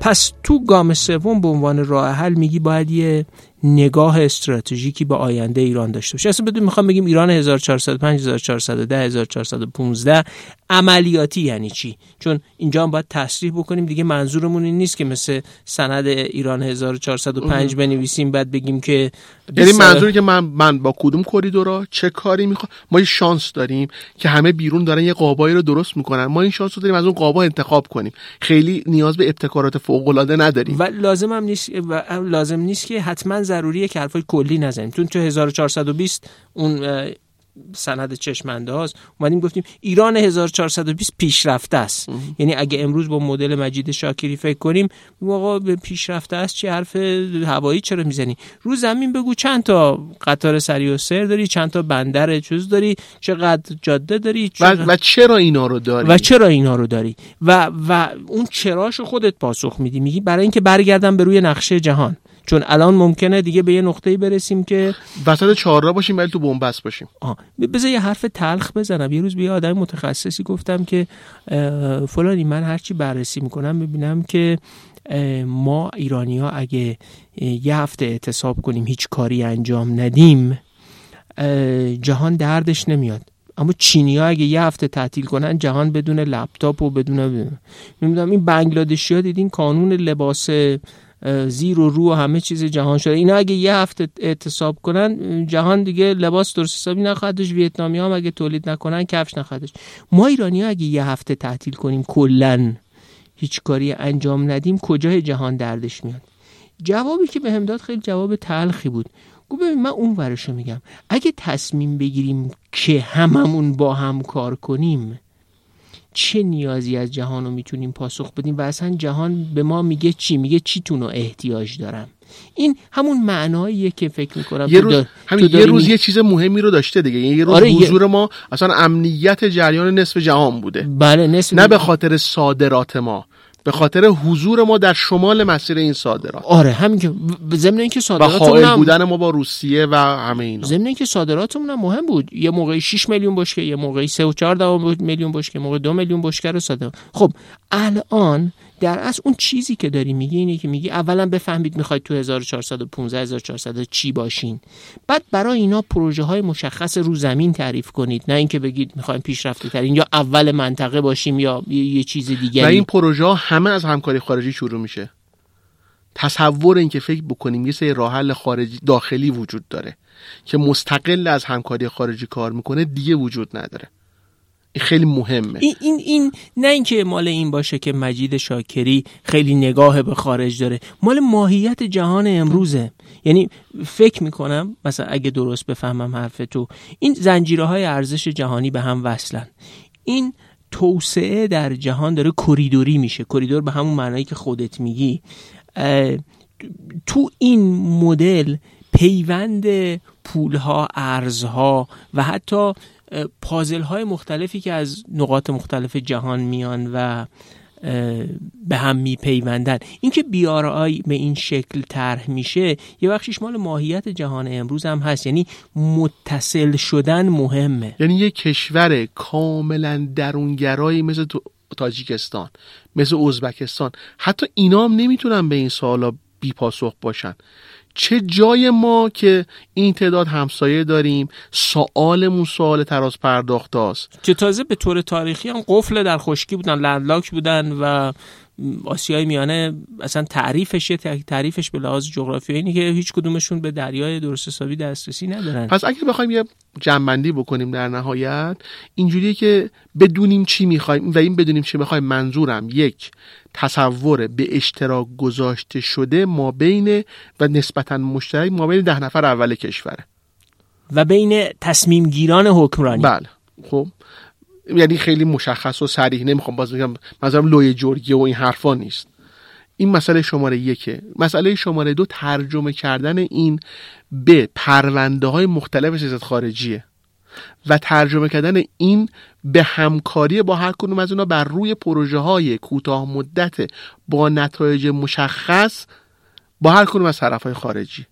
پس تو گام سوم به عنوان راه حل میگی باید یه نگاه استراتژیکی به آینده ایران داشته باشه. اصلا بدون می‌خوام بگیم ایران 1405 1410 1415 عملیاتی یعنی چی؟ چون اینجا هم باید تصریح بکنیم. دیگه منظورمون این نیست که مثل سند ایران 1405 بنویسیم بعد بگیم که یعنی منظوری که من من با کدوم کریدورا چه کاری می‌خوام ما یه شانس داریم که همه بیرون دارن یه قابایی رو درست می‌کنن. ما این شانس رو داریم از اون قابا انتخاب کنیم. خیلی نیاز به ابتکارات فوق العاده نداریم. و لازم هم نیست و لازم نیست که حتما ضروریه که حرفای کلی نزنیم. چون تو 1420 اون سند چشم انداز اومدیم گفتیم ایران 1420 پیشرفته است. یعنی اگه امروز با مدل مجید شاکری فکر کنیم آقا به پیشرفته است چه حرف هوایی چرا می‌زنی؟ رو زمین بگو چند تا قطار سری و سر داری چند تا بندر چوز داری چقدر جاده داری چقدر... و, و چرا اینا رو داری؟ و چرا اینا رو داری؟ و و اون چراشو خودت پاسخ میدی. میگی برای اینکه برگردم به روی نقشه جهان. چون الان ممکنه دیگه به یه نقطه‌ای برسیم که وسط چهارراه باشیم ولی تو بنبست باشیم. آه بذار یه حرف تلخ بزنم. یه روز به یه آدم متخصصی گفتم که فلانی من هرچی بررسی می‌کنم ببینم که ما ایرانی ها اگه یه هفته اعتصاب کنیم هیچ کاری انجام ندیم جهان دردش نمیاد. اما چینی ها اگه یه هفته تعطیل کنن جهان بدون لپتاپ و بدون نمی‌دونم این بنگلادشی ها دیدین کانون لباس زیر و رو همه چیز جهان شده. اینا اگه یه هفته اعتصاب کنن جهان دیگه لباس درست حسابی نخواهدش ویتنامی هم اگه تولید نکنن کفش نخواهدش. ما ایرانی ها اگه یه هفته تعطیل کنیم کلا هیچ کاری انجام ندیم کجای جهان دردش میاد؟ جوابی که به داد خیلی جواب تلخی بود. گو ببین من اون ورشو میگم. اگه تصمیم بگیریم که هممون با هم کار کنیم چه نیازی از جهان رو می‌تونیم پاسخ بدیم؟ و اصلا جهان به ما میگه چی؟ میگه چی رو احتیاج دارم. این همون معناییه که فکر می‌کنم یه روز, همین یه روز یه چیز مهمی رو داشته دیگه. یه روز آره حضور ما اصلا امنیت جریان نصف جهان بوده. بله نصف نه به خاطر صادرات ما. به خاطر حضور ما در شمال مسیر این صادرات. آره همین که ضمن اینکه صادراتمون هم... بودن ما با روسیه و همه اینا. ضمن اینکه صادراتمون هم مهم بود. یه موقعی 6 میلیون بشکه یه موقعی 3 و 4 میلیون بشکه موقع 2 میلیون بشکه رو صادر. خب الان در اصل اون چیزی که داری میگی اینه که میگی اولا بفهمید می‌خواید تو 1415 1400 چی باشین. بعد برای اینا پروژه های مشخص رو زمین تعریف کنید. نه اینکه بگید می‌خوایم پیشرفته ترین یا اول منطقه باشیم یا یه چیز دیگه و این پروژه همه از همکاری خارجی شروع میشه. تصور اینکه فکر بکنیم یه سری راه خارجی داخلی وجود داره که مستقل از همکاری خارجی کار می‌کنه دیگه وجود نداره. خیلی مهمه. این, این, این نه اینکه مال این باشه که مجید شاکری خیلی نگاه به خارج داره. مال ماهیت جهان امروزه. یعنی فکر می‌کنم مثلا اگه درست بفهمم حرف تو این زنجیره های ارزش جهانی به هم وصلن. این توسعه در جهان داره کریدوری میشه. کریدور به همون معنایی که خودت میگی. تو این مدل پیوند پولها ارزها و حتی پازل های مختلفی که از نقاط مختلف جهان میان و به هم میپیوندن. اینکه بیارای به این شکل طرح میشه یه بخشیش مال ماهیت جهان امروز هم هست. یعنی متصل شدن مهمه. یعنی یه کشور کاملا درونگرایی مثل تاجیکستان مثل ازبکستان. حتی اینا هم نمی‌تونن به این سوالا بی پاسخ باشن. چه جای ما که این تعداد همسایه داریم؟ سوالمون سوال تراز پرداخت است که تازه به طور تاریخی هم قفل در خشکی بودن لندلاک بودن و آسیای میانه اصلا تعریفش تعریفش به لحاظ جغرافیایی اینه که هیچ کدومشون به دریای درست حسابی دسترسی ندارن. پس اگه بخوایم یه جنبندی بکنیم در نهایت اینجوریه که بدونیم چی می‌خوایم و این بدونیم چی می‌خوایم منظورم یک تصور به اشتراک گذاشته شده ما بین و نسبتا مشترک ما بین ده نفر اول کشوره. و بین تصمیم گیران حکمرانی. بله. خب. یعنی خیلی مشخص و صریح. نمی‌خوام باز بگم مثلا لوی جرگی و این حرفا نیست. این مسئله شماره یکه. مسئله شماره دو ترجمه کردن این به پرونده های مختلف سیاست خارجیه و ترجمه کردن این به همکاری با هر کدوم از اونا بر روی پروژه های کوتاه مدت با نتایج مشخص با هر کدوم از طرف های خارجی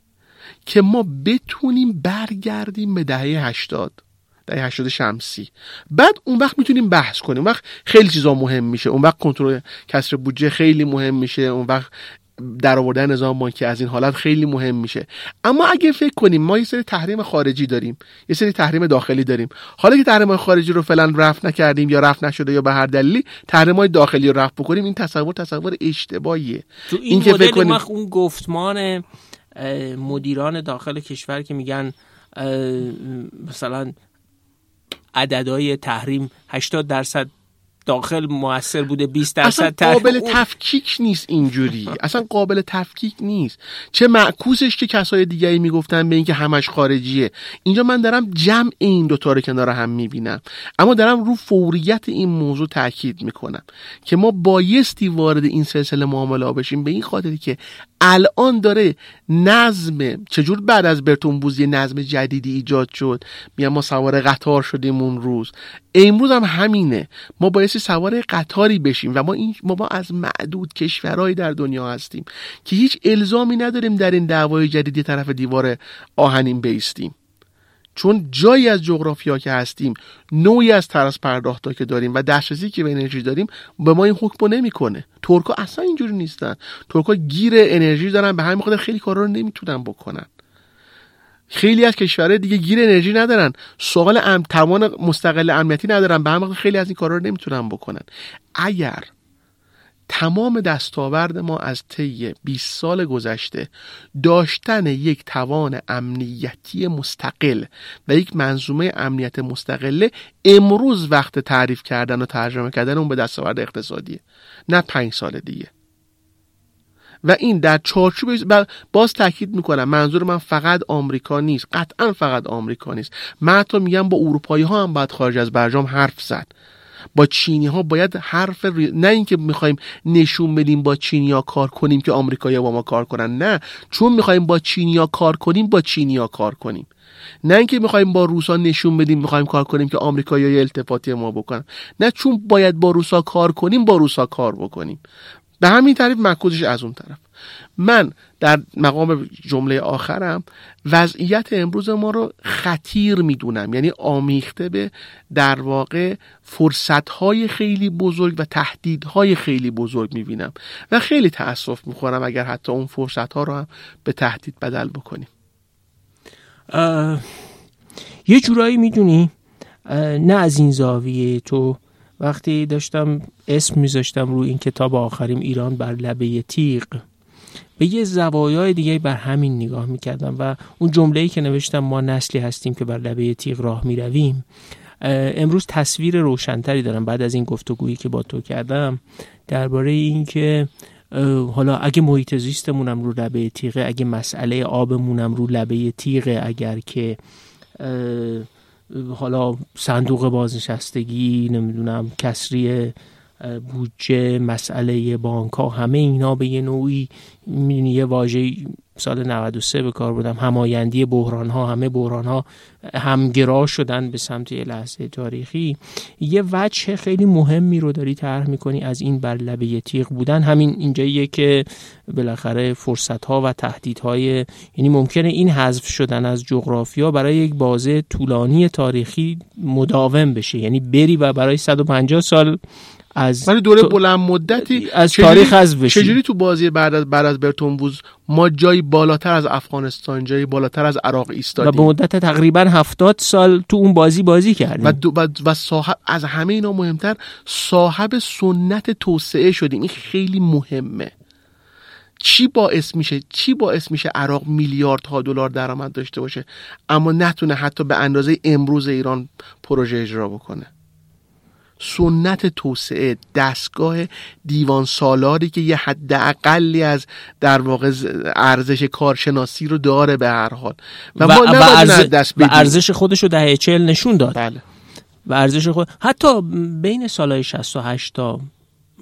که ما بتونیم برگردیم به دهه هشتاد. دهه 80 شمسی. بعد اون وقت می‌تونیم بحث کنیم. اون وقت خیلی چیزا مهم میشه. اون وقت کنترل کسر بودجه خیلی مهم میشه. اون وقت در آوردن نظام بانکی از این حالت خیلی مهم میشه. اما اگه فکر کنیم ما یه سری تحریم خارجی داریم یه سری تحریم داخلی داریم. حالا که تحریم خارجی رو فعلا رفع نکردیم یا رفع نشده یا به هر دلیلی تحریم های داخلی رو رفع بکنیم این تصور تصور اشتباهیه. تو این, این که کنیم اون گفتمان مدیران داخل کشور که میگن مثلا عددهای تحریم 80 درصد داخل موثر بوده 20 درصد اصلا قابل تفکیک نیست اینجوری. اصلا قابل تفکیک نیست. چه معکوسش که کسای دیگری می‌گفتن به اینکه همش خارجیه. اینجا من دارم جمع این دوتا رو کنار هم می‌بینم. اما دارم رو فوریت این موضوع تاکید می‌کنم که ما بایستی وارد این سلسله معامله بشیم. به این خاطری که الان داره نظم چجور بعد از برتون بوزی نظم جدیدی ایجاد شد؟ میگم ما سوار قطار شدیم اون روز. امروز هم همینه. ما بایستی سوار قطاری بشیم و ما این ما, از معدود کشورهایی در دنیا هستیم که هیچ الزامی نداریم در این دعوای جدیدی طرف دیوار آهنین بیستیم. چون جایی از جغرافیا که هستیم نوعی از طرز پرداخت که داریم و دسترسی که به انرژی داریم به ما این حکم نمی‌کنه. ترکا اصلا اینجوری نیستن. ترکا گیر انرژی دارن به همین خاطر خیلی کارا رو نمی‌تونن بکنن. خیلی از کشورهای دیگه گیر انرژی ندارن. سوال ام توان مستقل امنیتی ندارن. به همین خیلی از این کارا رو نمی‌تونن بکنن. اگر تمام دستاورد ما از طی 20 سال گذشته داشتن یک توان امنیتی مستقل و یک منظومه امنیت مستقله امروز وقت تعریف کردن و ترجمه کردن اون به دستاورد اقتصادیه نه پنج سال دیگه. و این در چارچوب باز تاکید می‌کنم منظور من فقط آمریکا نیست قطعا فقط آمریکا نیست. من حتی میگم با اروپایی ها هم باید خارج از برجام حرف زد. با چینی ها باید حرف نه اینکه می‌خوایم نشون بدیم با چینی ها کار کنیم که آمریکایی با ما کار کنن نه. چون می‌خوایم با چینی ها کار کنیم با چینی ها کار کنیم. نه اینکه می‌خوایم با روسا نشون بدیم می‌خوایم کار کنیم که آمریکایی التفاتی ما بکنن. نه چون باید با روسا کار کنیم با روسا کار بکنیم. به همین تعریف مکوزش از اون طرف. من در مقام جمله آخرم وضعیت امروز ما رو خطیر می‌دونم. یعنی آمیخته به در واقع فرصتهای خیلی بزرگ و تهدیدهای خیلی بزرگ می‌بینم و خیلی تأسف می‌خورم اگر حتی اون فرصتها رو هم به تهدید بدل بکنیم. یه جورایی می‌دونی نه از این زاویه تو. وقتی داشتم اسم میذاشتم روی این کتاب آخریم ایران بر لبه تیغ. به یه زوایای دیگه بر همین نگاه می‌کردم و اون جمله ای که نوشتم ما نسلی هستیم که بر لبه تیغ راه می‌رویم امروز تصویر روشنتری دارم بعد از این گفتگویی که با تو کردم درباره اینکه حالا اگه محیط زیستمونم رو لبه تیغه اگه مسئله آبمونم رو لبه تیغه اگر که حالا صندوق بازنشستگی نمی‌دونم کسری بودجه مسئله بانک ها همه اینا به یه نوعی یه واژه سال 93 به کار بودم همایندی بحران ها همه بحران ها همگرا شدن به سمت یه لحظه تاریخی. یه وجه خیلی مهمی رو داری طرح می‌کنی از این بر لبه تیغ بودن. همین اینجاییه که بالاخره فرصت ها و تهدید های یعنی ممکنه این حذف شدن از جغرافیا برای یک بازه طولانی تاریخی مداوم بشه. یعنی بری و برای 150 سال از ولی دوره بلند مدتی از تاریخ از بشی. چجوری تو بازی بعد از بعد از برتون ما جایی بالاتر از افغانستان جایی بالاتر از عراق ایستادیم. و به مدت تقریبا هفتاد سال تو اون بازی بازی کردیم. و, و صاحب از همه اینا مهمتر صاحب سنت توسعه شدیم. این خیلی مهمه. چی باعث میشه چی باعث میشه عراق میلیاردها دلار درآمد داشته باشه؟ اما نتونه حتی به اندازه امروز ایران پروژه اجرا بکنه. سنت توسعه دستگاه دیوان سالاری که یه حد اقلی از در واقع ارزش کارشناسی رو داره به هر حال. و, ما و, دست و ارزش خودش رو دهه چهل نشون داد. بله. و ارزش خود حتی بین سالهای 68 تا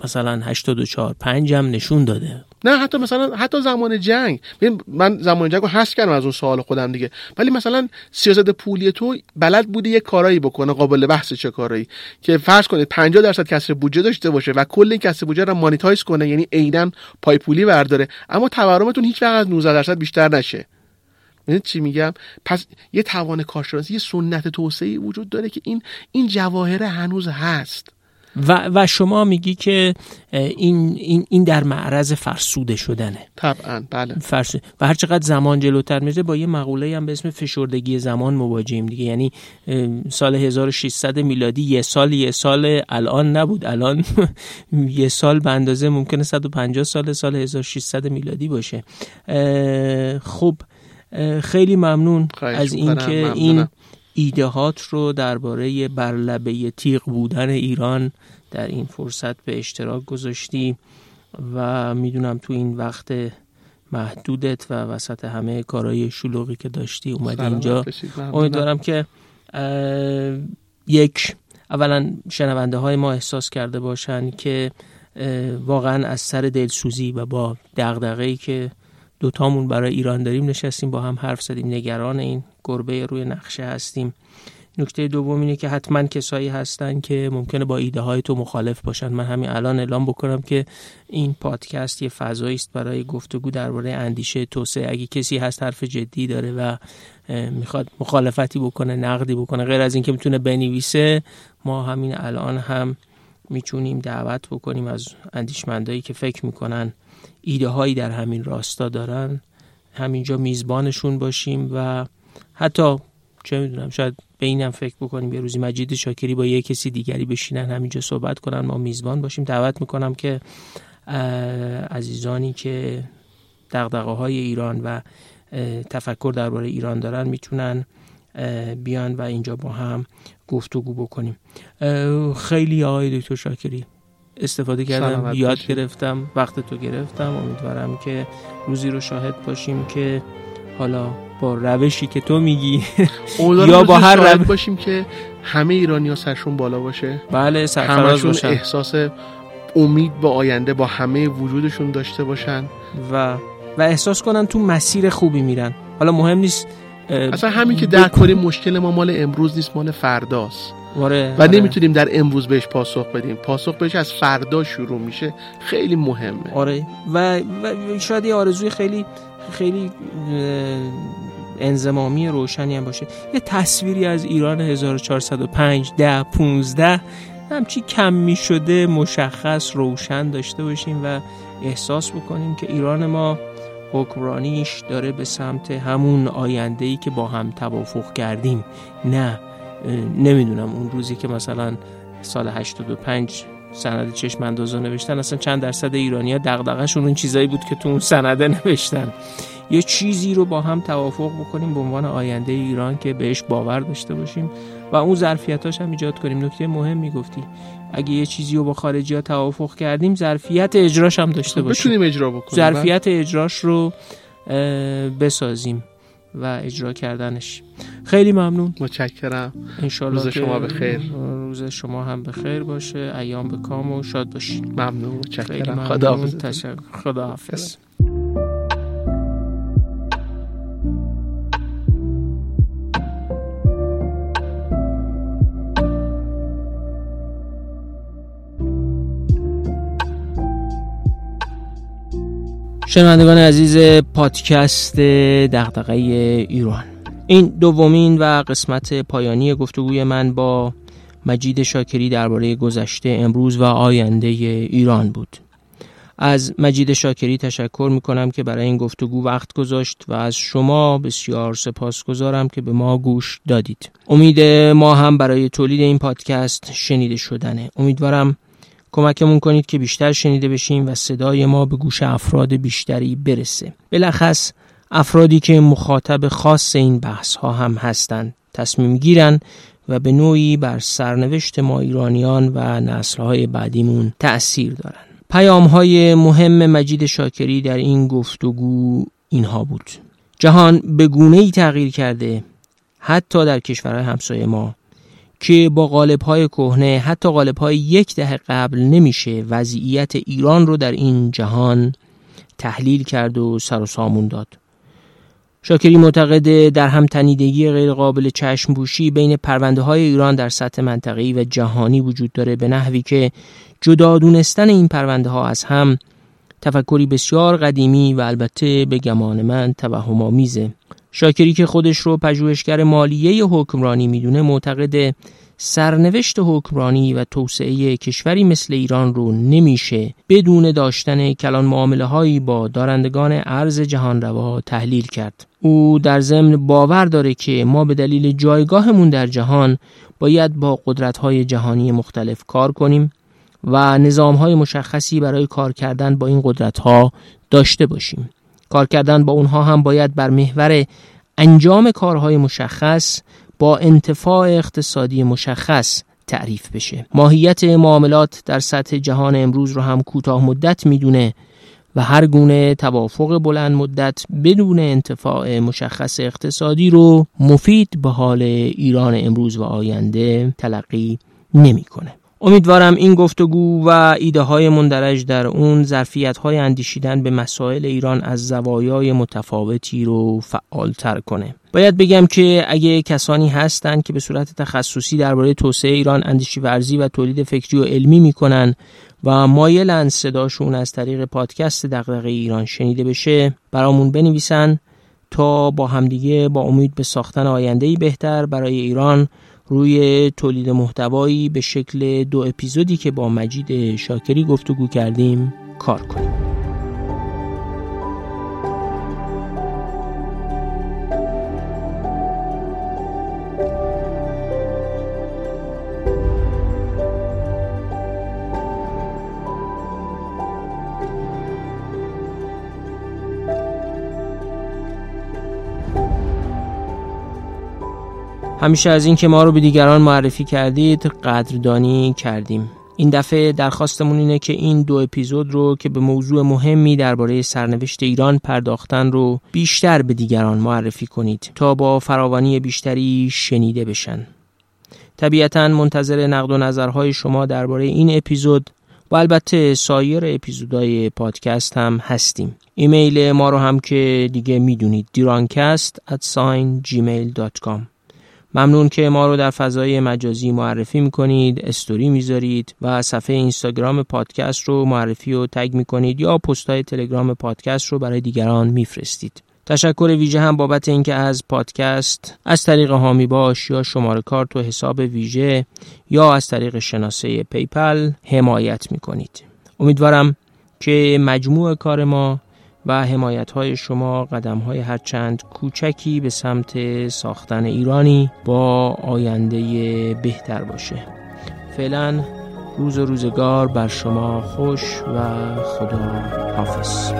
مثلا 84 5 هم نشون داده. نه حتی مثلا حتی زمان جنگ. من زمان جنگ رو حس کردم از اون سوال خودم دیگه. ولی مثلا سیاست پولی تو بلد بوده یه کارایی بکنه قابل بحث چه کارایی. که فرض کنید 50 درصد کسر بودجه داشته باشه و کل این کسر بودجه رو مانیتایز کنه یعنی عینا پای پولی برداره. اما تورمتون هیچ وقت از 19 درصد بیشتر نشه. چی میگم؟ پس یه توان کارشناسی یه سنت توسعه وجود داره که این این جواهر هنوز هست. و, و شما میگی که این, این, این در معرض فرسوده شدنه. طبعا بله. فرسوده. و هر چقدر زمان جلوتر میره با یه مقوله هم به اسم فشردگی زمان مواجهیم دیگه. یعنی سال 1600 میلادی یه سال یه سال الان نبود. الان [LAUGHS] یه سال به اندازه ممکنه 150 سال سال 1600 میلادی باشه. خب خیلی ممنون از اینکه این ایدهات رو درباره برلبه تیغ بودن ایران در این فرصت به اشتراک گذاشتی و می‌دونم تو این وقت محدودت و وسط همه کارهای شلوغی که داشتی اومدی اینجا. امیدوارم که یک اولا شنونده های ما احساس کرده باشن که واقعا از سر دلسوزی و با دغدغه‌ای که دوتامون برای ایران داریم نشستیم با هم حرف زدیم نگران این گربه روی نقشه هستیم. نکته دوم اینه که حتما کسایی هستن که ممکنه با ایده های تو مخالف باشن. من همین الان اعلام بکنم که این پادکست یه فضایی است برای گفتگو درباره اندیشه توسعه. اگه کسی هست حرف جدی داره و می‌خواد مخالفتی بکنه نقدی بکنه غیر از اینکه می‌تونه بنویسه ما همین الان هم می‌تونیم دعوت بکنیم از اندیشمندایی که فکر می‌کنن ایده هایی در همین راستا دارن. همینجا میزبانشون باشیم و حتی چه می‌دونم شاید به اینم فکر بکنیم یه روزی مجید شاکری با یه کسی دیگری بشینن همینجا صحبت کنن ما میزبان باشیم. دعوت می‌کنم که عزیزانی که دقدقه های ایران و تفکر درباره ایران دارن می‌تونن بیان و اینجا با هم گفتگو بکنیم. خیلی آقای دکتر شاکری استفاده کردم یاد گرفتم وقت تو گرفتم. امیدوارم که روزی رو شاهد باشیم که حالا با روشی که تو میگی. یا با هر روش باشیم که همه ایرانی ها سرشون بالا باشه. بله سرفراز باشن. احساس امید با آینده با همه وجودشون داشته باشن. و و احساس کنن تو مسیر خوبی میرن. حالا مهم نیست اصلا همین که در کنیم مشکل ما مال امروز نیست مال فرداست. آره، و آره. نمی‌تونیم در امروز بهش پاسخ بدیم. پاسخ بهش از فردا شروع میشه. خیلی مهمه. آره. و, و شاید یه آرزوی خیلی خیلی انزمامی روشنی هم باشه. یه تصویری از ایران 1405 ده 15 همچی کم می شده مشخص روشن داشته باشیم و احساس بکنیم که ایران ما حکمرانیش داره به سمت همون آینده ای که با هم توافق کردیم. نه نمی‌دونم اون روزی که مثلا سال 85 سند چشم اندازا نوشتن اصلا چند درصد ایرانی ها دقدقشون اون چیزایی بود که تو اون سنده نوشتن. یه چیزی رو با هم توافق بکنیم به عنوان آینده ایران که بهش باور داشته باشیم و اون ظرفیتاش هم ایجاد کنیم. نکته مهم می‌گفتی. اگه یه چیزی رو با خارجی ها توافق کردیم ظرفیت اجراش هم داشته خب، باشیم. بتونیم اجرا بکنیم. ظرفیت اجراش رو بسازیم. و اجرا کردنش. خیلی ممنون. متشکرم. انشالله روز شما بخیر روز شما هم بخیر باشه. ایام به کام و شاد باشید ممنون متشکرم. خدا حافظ خدا حافظ شنوندگان عزیز پادکست دغدغه ایران. این دومین و قسمت پایانی گفتگوی من با مجید شاکری درباره گذشته امروز و آینده ایران بود. از مجید شاکری تشکر می کنم که برای این گفتگو وقت گذاشت و از شما بسیار سپاس گذارم که به ما گوش دادید. امید ما هم برای تولید این پادکست شنیده شدنه. امیدوارم کمکمون کنید که بیشتر شنیده بشیم و صدای ما به گوش افراد بیشتری برسه. بلخص افرادی که مخاطب خاص این بحث ها هم هستند تصمیم گیرن و به نوعی بر سرنوشت ما ایرانیان و نسلهای بعدیمون تأثیر دارن. پیام های مهم مجید شاکری در این گفتگو اینها بود. جهان به گونه ای تغییر کرده حتی در کشورهای همسایه ما. که با غالب های کهنه حتی غالب های یک دهه قبل نمیشه وضعیت ایران رو در این جهان تحلیل کرد و سر و سامون داد. شاکری معتقد در همتنیدگی غیرقابل چشم بوشی بین پرونده های ایران در سطح منطقه‌ای و جهانی وجود داره به نحوی که جدا دونستن این پرونده ها از هم تفکری بسیار قدیمی و البته به گمان من توهم آمیزه شاکری که خودش رو پژوهشگر مالیه حکمرانی می‌دونه معتقد سرنوشت حکمرانی و توسعه کشوری مثل ایران رو نمیشه بدون داشتن کلان معامله هایی با دارندگان ارز جهان روا تحلیل کرد. او در ضمن باور داره که ما به دلیل جایگاهمون در جهان باید با قدرت های جهانی مختلف کار کنیم و نظام های مشخصی برای کار کردن با این قدرت ها داشته باشیم. کار کردن با اونها هم باید بر محور انجام کارهای مشخص با انتفاع اقتصادی مشخص تعریف بشه ماهیت معاملات در سطح جهان امروز رو هم کوتاه مدت می‌دونه و هر گونه توافق بلند مدت بدون انتفاع مشخص اقتصادی رو مفید به حال ایران امروز و آینده تلقی نمی‌کنه. امیدوارم این گفتگو و ایده های مندرج در اون ظرفیت های اندیشیدن به مسائل ایران از زوایای متفاوتی رو فعالتر کنه. باید بگم که اگه کسانی هستند که به صورت تخصصی درباره توسعه ایران اندیشی ورزی و تولید فکری و علمی می‌کنن و مایلن صداشون از طریق پادکست دغدغه ایران شنیده بشه برامون بنویسن تا با همدیگه با امید به ساختن آینده بهتر برای ایران روی تولید محتوایی به شکل دو اپیزودی که با مجید شاکری گفتگو کردیم کار کنیم. همیشه از اینکه ما رو به دیگران معرفی کردید قدردانی کردیم. این دفعه درخواستمون اینه که این دو اپیزود رو که به موضوع مهمی درباره سرنوشت ایران پرداختن رو بیشتر به دیگران معرفی کنید تا با فراوانی بیشتری شنیده بشن. طبیعتا منتظر نقد و نظرهای شما درباره این اپیزود و البته سایر اپیزودهای پادکست هم هستیم. ایمیل ما رو هم که دیگه می‌دونید دیرانکست at gmail.com ممنون که ما رو در فضای مجازی معرفی می‌کنید استوری می‌ذارید و صفحه اینستاگرام پادکست رو معرفی و tag می‌کنید یا پست های تلگرام پادکست رو برای دیگران میفرستید. تشکر ویژه هم بابت اینکه از پادکست از طریق حامی باش یا شماره کارت و حساب ویژه یا از طریق شناسه PayPal حمایت می‌کنید. امیدوارم که مجموع کار ما و حمایت های شما قدم های هرچند کوچکی به سمت ساختن ایرانی با آینده بهتر باشه. فعلا روز و روزگار بر شما خوش و خدا حافظ